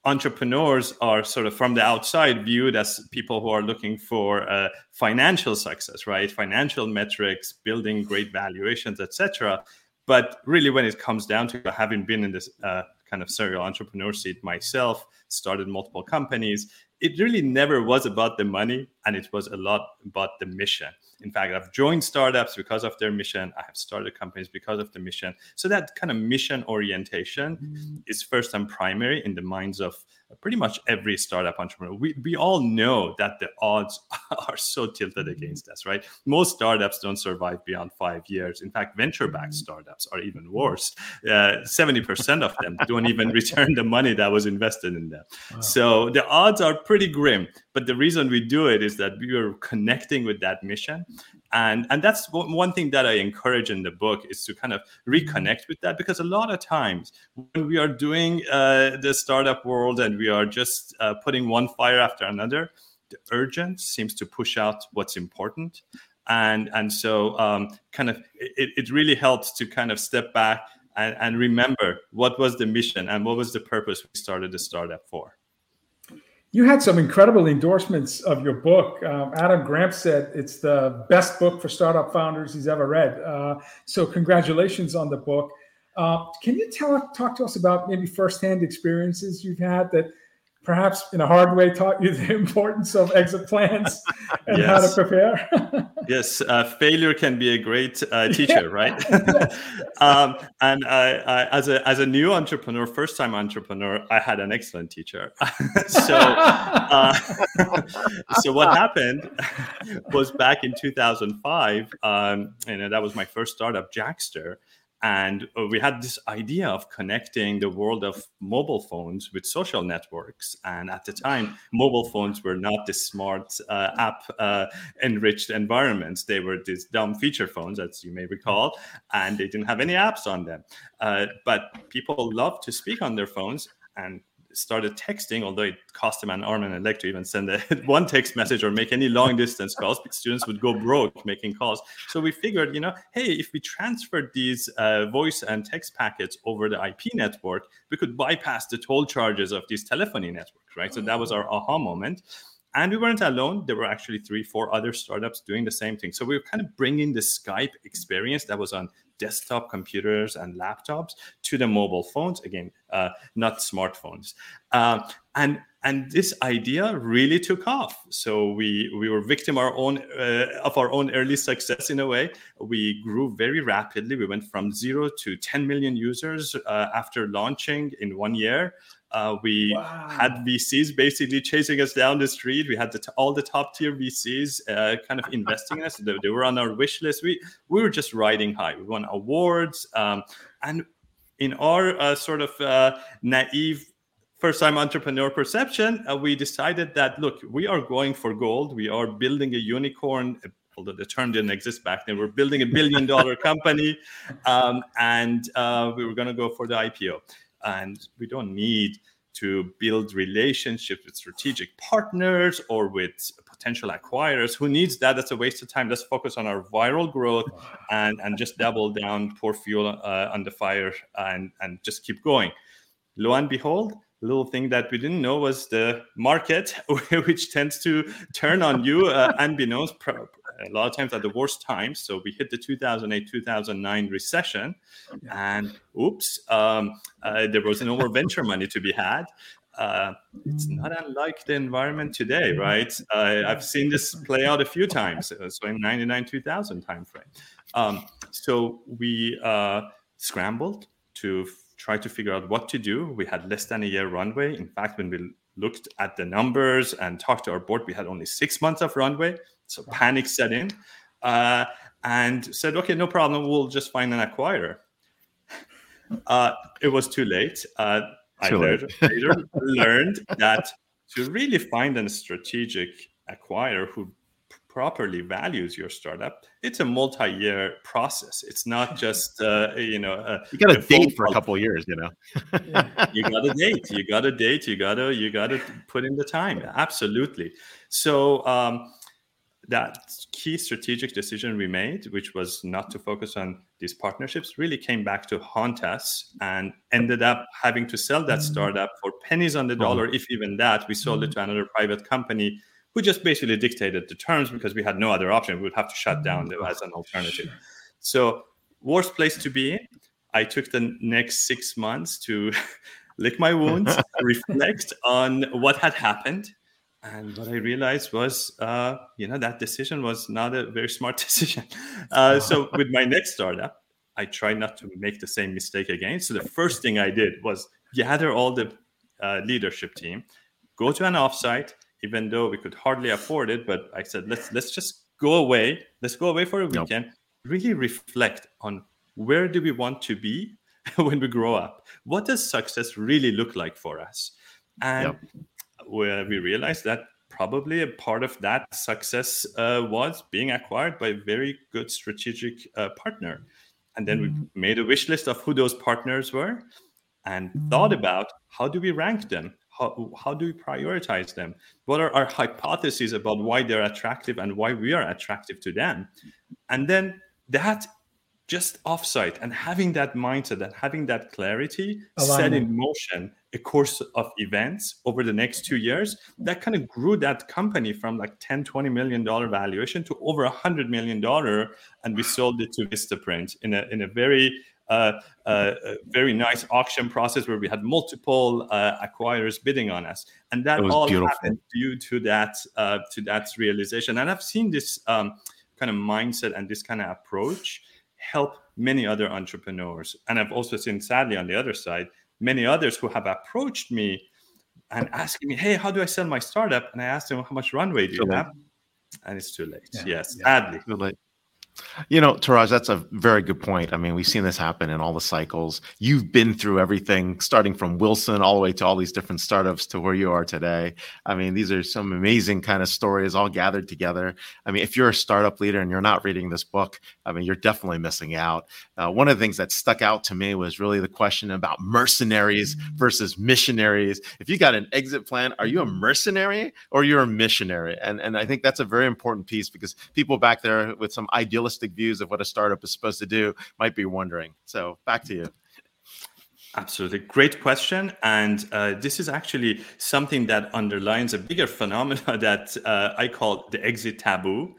entrepreneurs are sort of from the outside viewed as people who are looking for uh, financial success, right? Financial metrics, building great valuations, etc. But really, when it comes down to having been in this uh, kind of serial entrepreneur seat myself, started multiple companies. It really never was about the money, and it was a lot about the mission. In fact, I've joined startups because of their mission. I have started companies because of the mission. So that kind of mission orientation mm-hmm. is first and primary in the minds of pretty much every startup entrepreneur. We, we all know that the odds *laughs* are so tilted mm-hmm. against us, right? Most startups don't survive beyond five years. In fact, venture backed mm-hmm. startups are even worse. Uh, 70% of them don't even *laughs* return the money that was invested in them. Wow. So the odds are pretty grim. But the reason we do it is that we are connecting with that mission. And and that's one thing that i encourage in the book is to kind of reconnect with that because a lot of times when we are doing uh, the startup world and we are just uh, putting one fire after another the urgent seems to push out what's important. And and so um, kind of it, it really helps to kind of step back and, and remember what was the mission and what was the purpose we started the startup for you had some incredible endorsements of your book. Um, Adam Grant said it's the best book for startup founders he's ever read. Uh, so, congratulations on the book. Uh, can you tell talk to us about maybe firsthand experiences you've had that perhaps in a hard way taught you *laughs* the importance of exit plans and yes. how to prepare? *laughs* yes, uh, failure can be a great uh, teacher, yeah. right? *laughs* um, and I, I, as a as a new entrepreneur, first time entrepreneur, I had an excellent teacher. so, uh, so what happened was back in 2005, um, and that was my first startup, Jaxtr and uh, we had this idea of connecting the world of mobile phones with social networks. And at the time, mobile phones were not the smart uh, app uh, enriched environments. They were these dumb feature phones, as you may recall, and they didn't have any apps on them. Uh, but people love to speak on their phones. And started texting, although it cost him an arm and a leg to even send a, *laughs* one text message or make any long distance calls. Because students would go broke making calls. So we figured, you know, hey, if we transferred these uh, voice and text packets over the IP network, we could bypass the toll charges of these telephony networks, right? So that was our aha moment. And we weren't alone. There were actually three, four other startups doing the same thing. So we were kind of bringing the Skype experience that was on desktop computers and laptops to the mobile phones again uh, not smartphones. Uh, and and this idea really took off. So we we were victim our own uh, of our own early success in a way. We grew very rapidly. We went from zero to 10 million users uh, after launching in one year uh, we wow. had VCs basically chasing us down the street. We had the t- all the top tier VCs uh, kind of investing in us. They, they, were on our wish list. We we were just riding high. We won awards, um, and in our uh, sort of uh, naive first time entrepreneur perception, uh, we decided that look, we are going for gold. We are building a unicorn. Although the term didn't exist back then, we're building a billion dollar *laughs* company, um, and uh, we were going to go for the IPO and we don't need to build relationships with strategic partners or with potential acquirers. Who needs that? That's a waste of time. Let's focus on our viral growth and, and just double down, pour fuel uh, on the fire, and, and just keep going. Lo and behold, little thing that we didn't know was the market, *laughs* which tends to turn on you uh, *laughs* unbeknownst a lot of times at the worst times. So we hit the 2008 2009 recession, and oops, um, uh, there was no more venture money to be had. Uh, it's not unlike the environment today, right? Uh, I've seen this play out a few times. Uh, so in 99 2000 timeframe. Um, so we uh, scrambled to f- try to figure out what to do. We had less than a year runway. In fact, when we looked at the numbers and talked to our board, we had only six months of runway. So panic set in. Uh, and said, okay, no problem, we'll just find an acquirer. *laughs* Uh, it was too late. Uh, I later, later *laughs* learned that to really find a strategic acquirer who properly values your startup, it's a multi-year process. It's not *laughs* just uh, you know uh, you got a date for a couple of years. You know, you got a date. You got a date. You got to you got to put in the time. Absolutely. So. Um, that key strategic decision we made, which was not to focus on these partnerships, really came back to haunt us and ended up having to sell that mm-hmm. startup for pennies on the dollar, if even that. We sold it to another private company who just basically dictated the terms because we had no other option. We would have to shut down as an alternative. So, worst place to be in. I took the next six months to *laughs* lick my wounds, *laughs* reflect on what had happened. And what I realized was, uh, you know, that decision was not a very smart *laughs* decision. Uh, so, *laughs* with my next startup, I tried not to make the same mistake again. So, the first thing I did was gather all the uh, leadership team, go to an offsite, even though we could hardly afford it. But I said, let's let's just go away. Let's go away for a weekend. Nope. Really reflect on where do we want to be *laughs* when we grow up. What does success really look like for us? And yep. Where we realized that probably a part of that success uh, was being acquired by a very good strategic uh, partner. And then mm-hmm. we made a wish list of who those partners were and thought mm-hmm. about how do we rank them how, how do we prioritize them what are our hypotheses about why they're attractive and why we are attractive to them and then that just offsite and having that mindset and having that clarity set in motion a course of events over the next two years that kind of grew that company from like 10 20 million dollar valuation to over a hundred million dollar and we sold it to vistaprint in a, in a very uh, uh, very nice auction process where we had multiple uh, acquirers bidding on us, and that all beautiful. happened due to that uh, to that realization. And I've seen this um, kind of mindset and this kind of approach help many other entrepreneurs, and I've also seen, sadly, on the other side, many others who have approached me and asking me, "Hey, how do I sell my startup?" And I asked them, "How much runway do you have?" And it's too late. Yeah. Yes, yeah. sadly. Too late. You know, Touraj, that's a very good point. I mean, we've seen this happen in all the cycles. You've been through everything, starting from Wilson all the way to all these different startups to where you are today. I mean, these are some amazing kind of stories all gathered together. I mean, if you're a startup leader and you're not reading this book, I mean, you're definitely missing out. Uh, one of the things that stuck out to me was really the question about mercenaries versus missionaries. If you got an exit plan, are you a mercenary or you're a missionary? And and I think that's a very important piece because people back there with some idealistic realistic views of what a startup is supposed to do might be wondering. So back to you. Absolutely. Great question. And uh, this is actually something that underlines a bigger phenomenon *laughs* that uh, I call the exit taboo.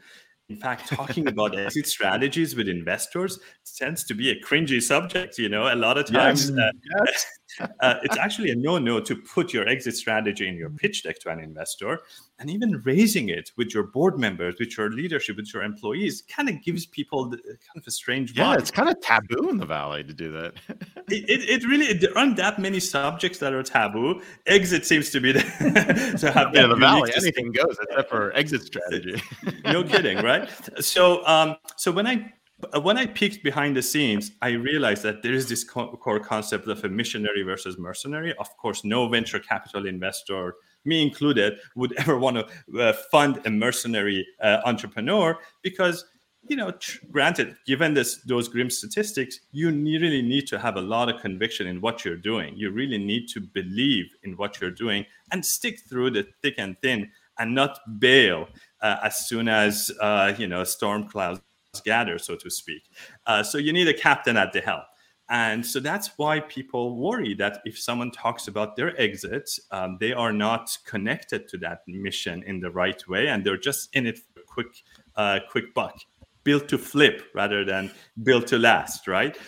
In fact, talking *laughs* about exit strategies with investors tends to be a cringy subject. You know, a lot of times yes. Uh, yes. *laughs* uh, it's actually a no-no to put your exit strategy in your pitch deck to an investor, and even raising it with your board members, with your leadership, with your employees, kind of gives people the, kind of a strange. Yeah, vibe. it's kind of taboo in the valley to do that. *laughs* it, it, it, really there aren't that many subjects that are taboo. Exit seems to be the, *laughs* to have yeah, the valley. Anything goes except for exit strategy. *laughs* no kidding, right? So, um, so when I when I peeked behind the scenes, I realized that there is this core concept of a missionary versus mercenary. Of course, no venture capital investor, me included, would *laughs* ever want to uh, fund a mercenary uh, entrepreneur because, you know, tr- granted, given this those grim statistics, you really need to have a lot of conviction in what you're doing. You really need to believe in what you're doing and stick through the thick and thin, and not bail uh, as soon as uh, you know storm clouds gather, so to speak. Uh, so you need a captain at the helm. And so that's why people worry that if someone talks about their exit, um, they are not connected to that mission in the right way, and they're just in it for a quick, uh, quick buck, built to flip rather than built to last, right?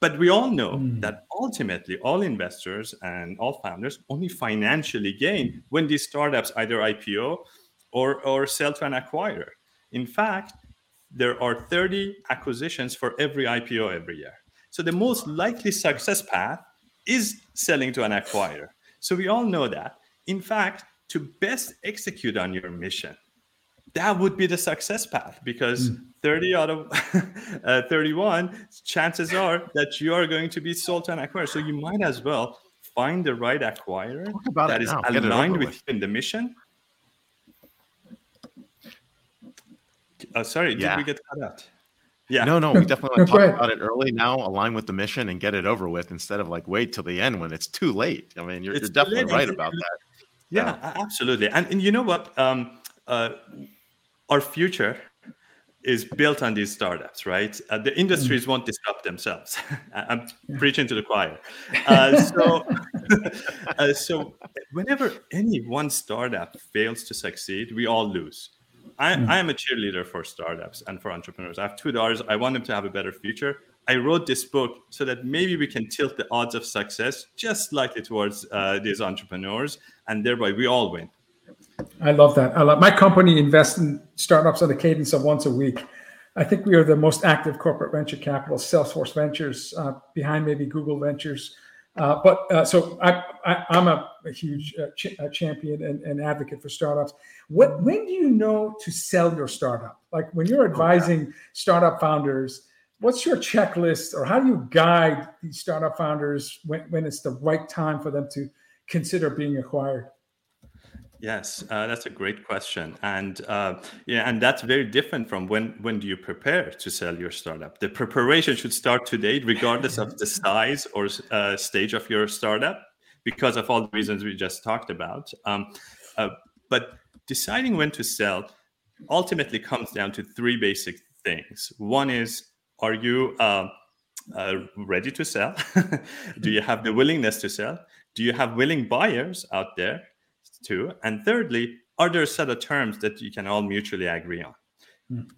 But we all know mm. that ultimately, all investors and all founders only financially gain when these startups either IPO or or sell to an acquirer. In fact, there are 30 acquisitions for every IPO every year. So the most likely success path is selling to an acquirer. So we all know that. In fact, to best execute on your mission, that would be the success path because mm. 30 out of *laughs* uh, 31, chances are that you are going to be sold to an acquirer. So you might as well find the right acquirer that is now. aligned with, with the mission. Uh, sorry, yeah. did we get cut out? Yeah. No, no, we *laughs* definitely want to talk about it early now, align with the mission and get it over with instead of like wait till the end when it's too late. I mean, you're, you're definitely late. right about that. Yeah, yeah, absolutely. And, and you know what? Um, uh, our future is built on these startups, right? Uh, the industries mm. won't disrupt themselves. *laughs* I'm preaching to the choir. *laughs* Uh, so, uh, so whenever any one startup fails to succeed, we all lose. I, mm. I am a cheerleader for startups and for entrepreneurs. I have two daughters. I want them to have a better future. I wrote this book so that maybe we can tilt the odds of success just slightly towards uh, these entrepreneurs, and thereby we all win. I love that. I love my company invests in startups on a cadence of once a week. I think we are the most active corporate venture capital, Salesforce Ventures, uh, behind maybe Google Ventures. Uh, but uh, so I, am a, a, huge uh, ch- a champion and, and, advocate for startups. What, when do you know to sell your startup? Like when you're advising okay. startup founders, what's your checklist or how do you guide these startup founders when, when it's the right time for them to consider being acquired? Yes, uh, that's a great question, and uh, yeah, and that's very different from when when do you prepare to sell your startup. The preparation should start today, regardless of the *laughs* size or uh, stage of your startup, because of all the reasons we just talked about. Um, uh, but deciding when to sell ultimately comes down to three basic things. One is, are you uh, uh, ready to sell? *laughs* do you have the willingness to sell? Do you have willing buyers out there? Too? And thirdly, are there a set of terms that you can all mutually agree on? Mm.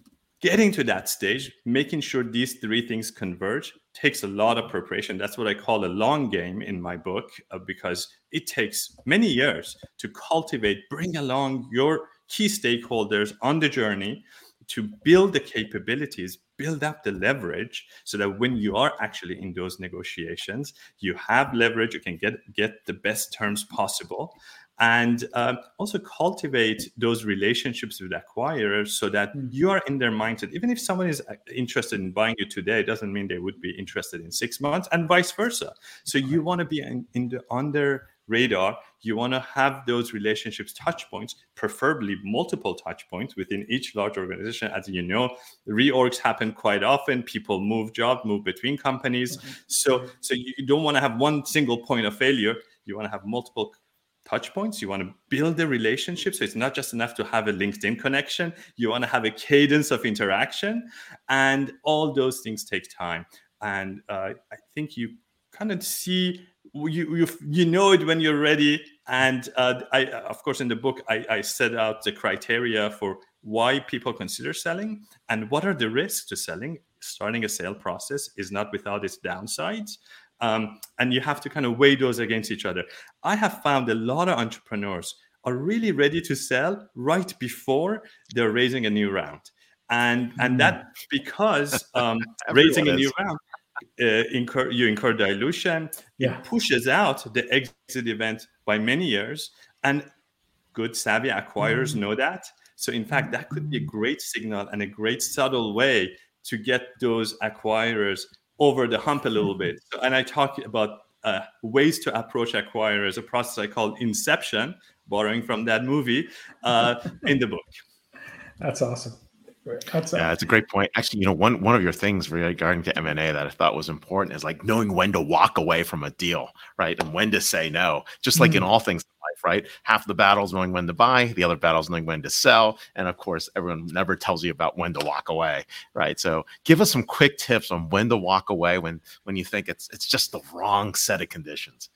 Getting to that stage, making sure these three things converge takes a lot of preparation. That's what I call a long game in my book uh, because it takes many years to cultivate, bring along your key stakeholders on the journey to build the capabilities, build up the leverage so that when you are actually in those negotiations, you have leverage, you can get, get the best terms possible and um, also cultivate those relationships with acquirers so that mm. you are in their mindset. Even if someone is uh, interested in buying you today doesn't mean they would be interested in six months and vice versa. So you want to be in, in the on their radar. You want to have those relationships touch points preferably multiple touch points within each large organization. As you know reorgs happen quite often. People move jobs move between companies. Mm-hmm. so so you don't want to have one single point of failure. You want to have multiple touch points. You want to build the relationship. So it's not just enough to have a LinkedIn connection. You want to have a cadence of interaction. And all those things take time. And uh, I think you kind of see you, you you know it when you're ready and uh, i of course in the book I, I set out the criteria for why people consider selling and what are the risks to selling starting a sale process is not without its downsides um, and you have to kind of weigh those against each other. I have found a lot of entrepreneurs are really ready to sell right before they're raising a new round. And, and that hmm. *laughs* because um, *laughs* raising a new round, uh, incur, you incur dilution. Yeah. It pushes out the exit event by many years. And good savvy acquirers mm. know that. So, in fact, that could be a great signal and a great subtle way to get those acquirers over the hump a little bit. So, and I talk about uh, ways to approach acquirers, a process I call inception, borrowing from that movie uh, in the book. That's awesome. That's yeah, it's a great point. Actually, you know, one one of your things regarding to M and A that I thought was important is like knowing when to walk away from a deal, right, and when to say no. Just like mm. in all things in life, right? Half the battles knowing when to buy, the other battles knowing when to sell, and of course, everyone never tells you about when to walk away, right? So, give us some quick tips on when to walk away when when you think it's it's just the wrong set of conditions.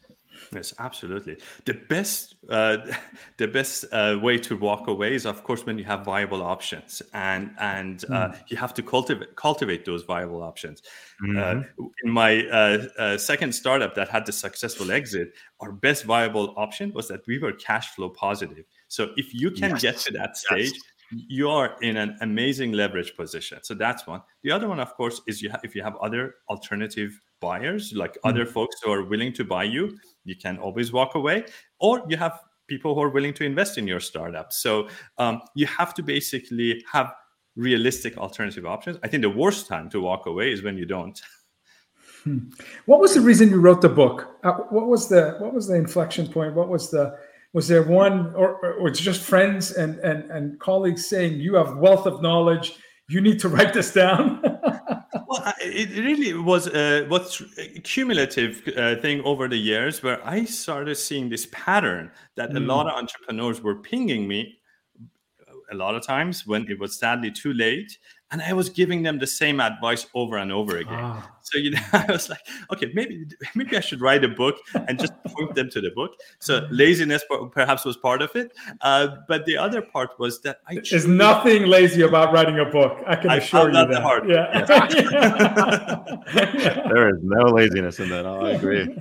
Yes, absolutely. The best, uh, *laughs* the best uh, way to walk away is, of course, when you have viable options, and and mm. uh, hmm. you have to cultivate cultivate those viable options. Uh, mm-hmm. in my uh, uh, second startup that had the successful exit, our best viable option was that we were cash flow positive. So if you can yes. get to that stage. Yes you are in an amazing leverage position. So that's one. The other one, of course, is you ha- if you have other alternative buyers, like mm-hmm. other folks who are willing to buy you, you can always walk away. Or you have people who are willing to invest in your startup. So um, you have to basically have realistic alternative options. I think the worst time to walk away is when you don't. *laughs* Hmm. What was the reason you wrote the book? Uh, what was the what was the inflection point? What was the was there one or, or it's just friends and, and and colleagues saying you have wealth of knowledge you need to write this down *laughs* it really was uh, what's a cumulative uh, thing over the years where i started seeing this pattern that mm. a lot of entrepreneurs were pinging me a lot of times when it was sadly too late and I was giving them the same advice over and over again. Ah. So you know, *laughs* I was like, okay, maybe maybe I should write a book and just point them to the book. So laziness perhaps was part of it, uh, but the other part was that I. There's nothing lazy about writing a book. I can I assure you that. Hard. Yeah. Yes. *laughs* there is no laziness in that. I agree.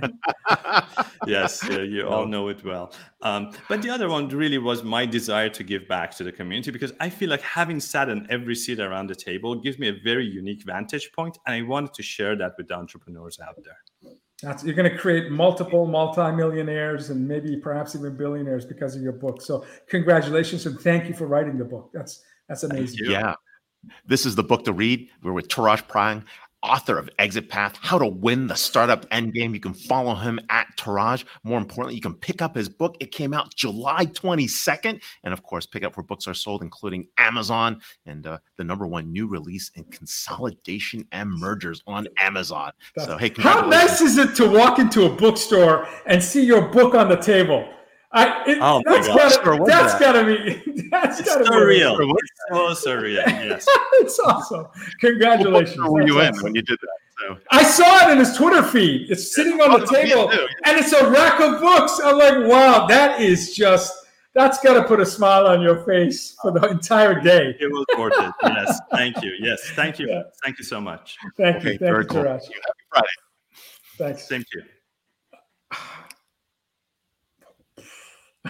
*laughs* yes, uh, you all know it well. Um, but the other one really was my desire to give back to the community because I feel like having sat in every seat around the table gives me a very unique vantage point, and I wanted to share that with the entrepreneurs out there. That's, you're going to create multiple multimillionaires and maybe perhaps even billionaires because of your book. So congratulations and thank you for writing the book. That's that's amazing. Yeah. This is the book to read. We're with Touraj Parang author of Exit Path, How to Win the Startup Endgame. You can follow him at Touraj. More importantly, you can pick up his book. It came out July 22nd. And of course, pick up where books are sold, including Amazon and uh, the number one new release in consolidation and mergers on Amazon. so, hey, how nice is it to walk into a bookstore and see your book on the table? I, it, oh that's gotta, that's that? gotta be *laughs* that's it's gotta surreal. be It's so surreal. Yes, *laughs* it's awesome. Congratulations. Where were you in when you did that? So. I saw it in his Twitter feed. It's sitting on the table, and it's a rack of books. I'm like, wow, that is just that's got to put a smile on your face for the entire day. It was worth it. *laughs* Yes, thank you. Yes, thank you. Yeah. Thank you so much. Thank okay, you. Thank you, cool. Happy Friday. Thanks. Thank you.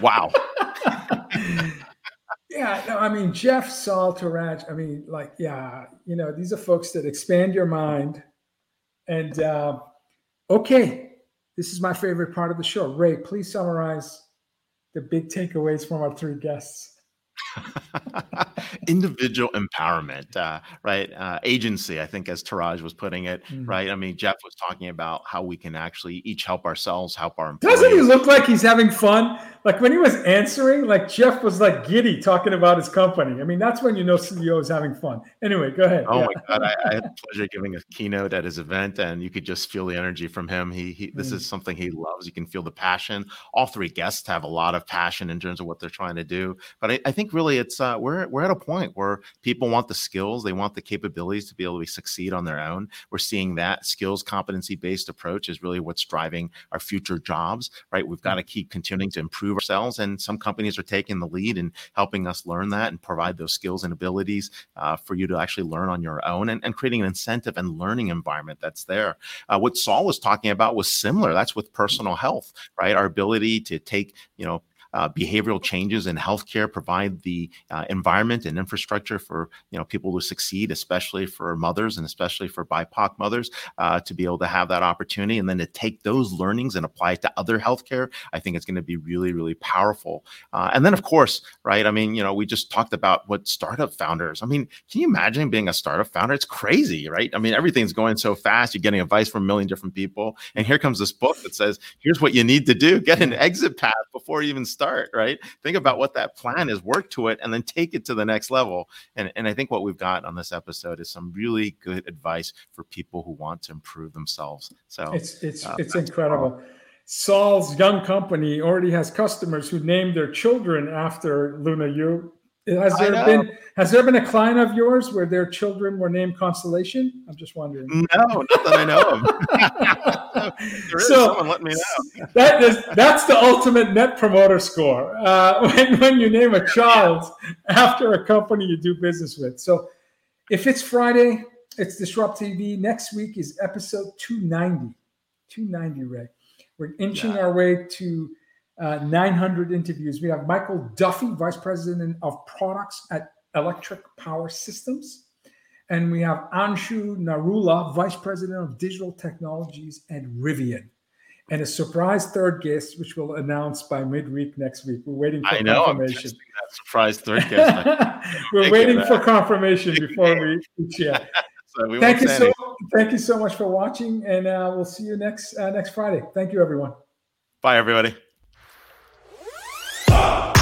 Wow. *laughs* yeah, no, I mean Jeff Saul Touraj. I mean, like, yeah, you know, these are folks that expand your mind. And uh, okay, this is my favorite part of the show. Ray, please summarize the big takeaways from our three guests. *laughs* *laughs* individual empowerment, uh, right? Uh, agency, I think, as Touraj was putting it, mm-hmm. right? I mean, Jeff was talking about how we can actually each help ourselves, help our employees. Doesn't he look like he's having fun? Like when he was answering, like Jeff was like giddy talking about his company. I mean, that's when you know CEO is having fun. Anyway, go ahead. Oh yeah. my God, I, I, had the *laughs* pleasure of giving a keynote at his event, and you could just feel the energy from him. He, he this mm. is something he loves. You can feel the passion. All three guests have a lot of passion in terms of what they're trying to do. But I, I think really it's uh, we're we're at a point where people want the skills, they want the capabilities to be able to succeed on their own. We're seeing that skills competency based approach is really what's driving our future jobs, right? We've got to keep continuing to improve ourselves, and some companies are taking the lead and helping us learn that and provide those skills and abilities uh, for you to actually learn on your own and, and, creating an incentive and learning environment that's there. Uh, what Saul was talking about was similar. That's with personal health, right? Our ability to take, you know, uh, behavioral changes in healthcare provide the uh, environment and infrastructure for you know people to succeed, especially for mothers and especially for BIPOC mothers uh, to be able to have that opportunity and then to take those learnings and apply it to other healthcare. I think it's going to be really really powerful. Uh, and then of course, right? I mean, you know, we just talked about what startup founders. I mean, can you imagine being a startup founder? It's crazy, right? I mean, everything's going so fast. You're getting advice from a million different people, and here comes this book that says, "Here's what you need to do: get an exit path before you even start." Start, right? Think about what that plan is, work to it, and then take it to the next level. And, and I think what we've got on this episode is some really good advice for people who want to improve themselves. So it's it's uh, it's incredible. Saul's young company already has customers who name their children after Luna Yu has there been has there been a client of yours where their children were named Constellation? I'm just wondering. No, not that I know of. *laughs* there is so, someone let me know. that is that's the ultimate net promoter score. Uh, *laughs* when when you name a child after a company you do business with. So if it's Friday, it's DisrupTV. Next week is episode 290. 290, Ray. We're inching yeah. our way to uh, 900 interviews. We have Michael Duffy, Vice President of Products at Electric Power Systems. And we have Anshu Narula, Vice President of Digital Technologies at Rivian. and a surprise third guest, which we'll announce by midweek next week. We're waiting for I know. I'm confirmation. that surprise third guest. *laughs* We're waiting for confirmation before we *laughs* we share. So Thank you so thank you so much for watching, and uh, we'll see you next uh, next Friday. Thank you, everyone. Bye, everybody. Ah!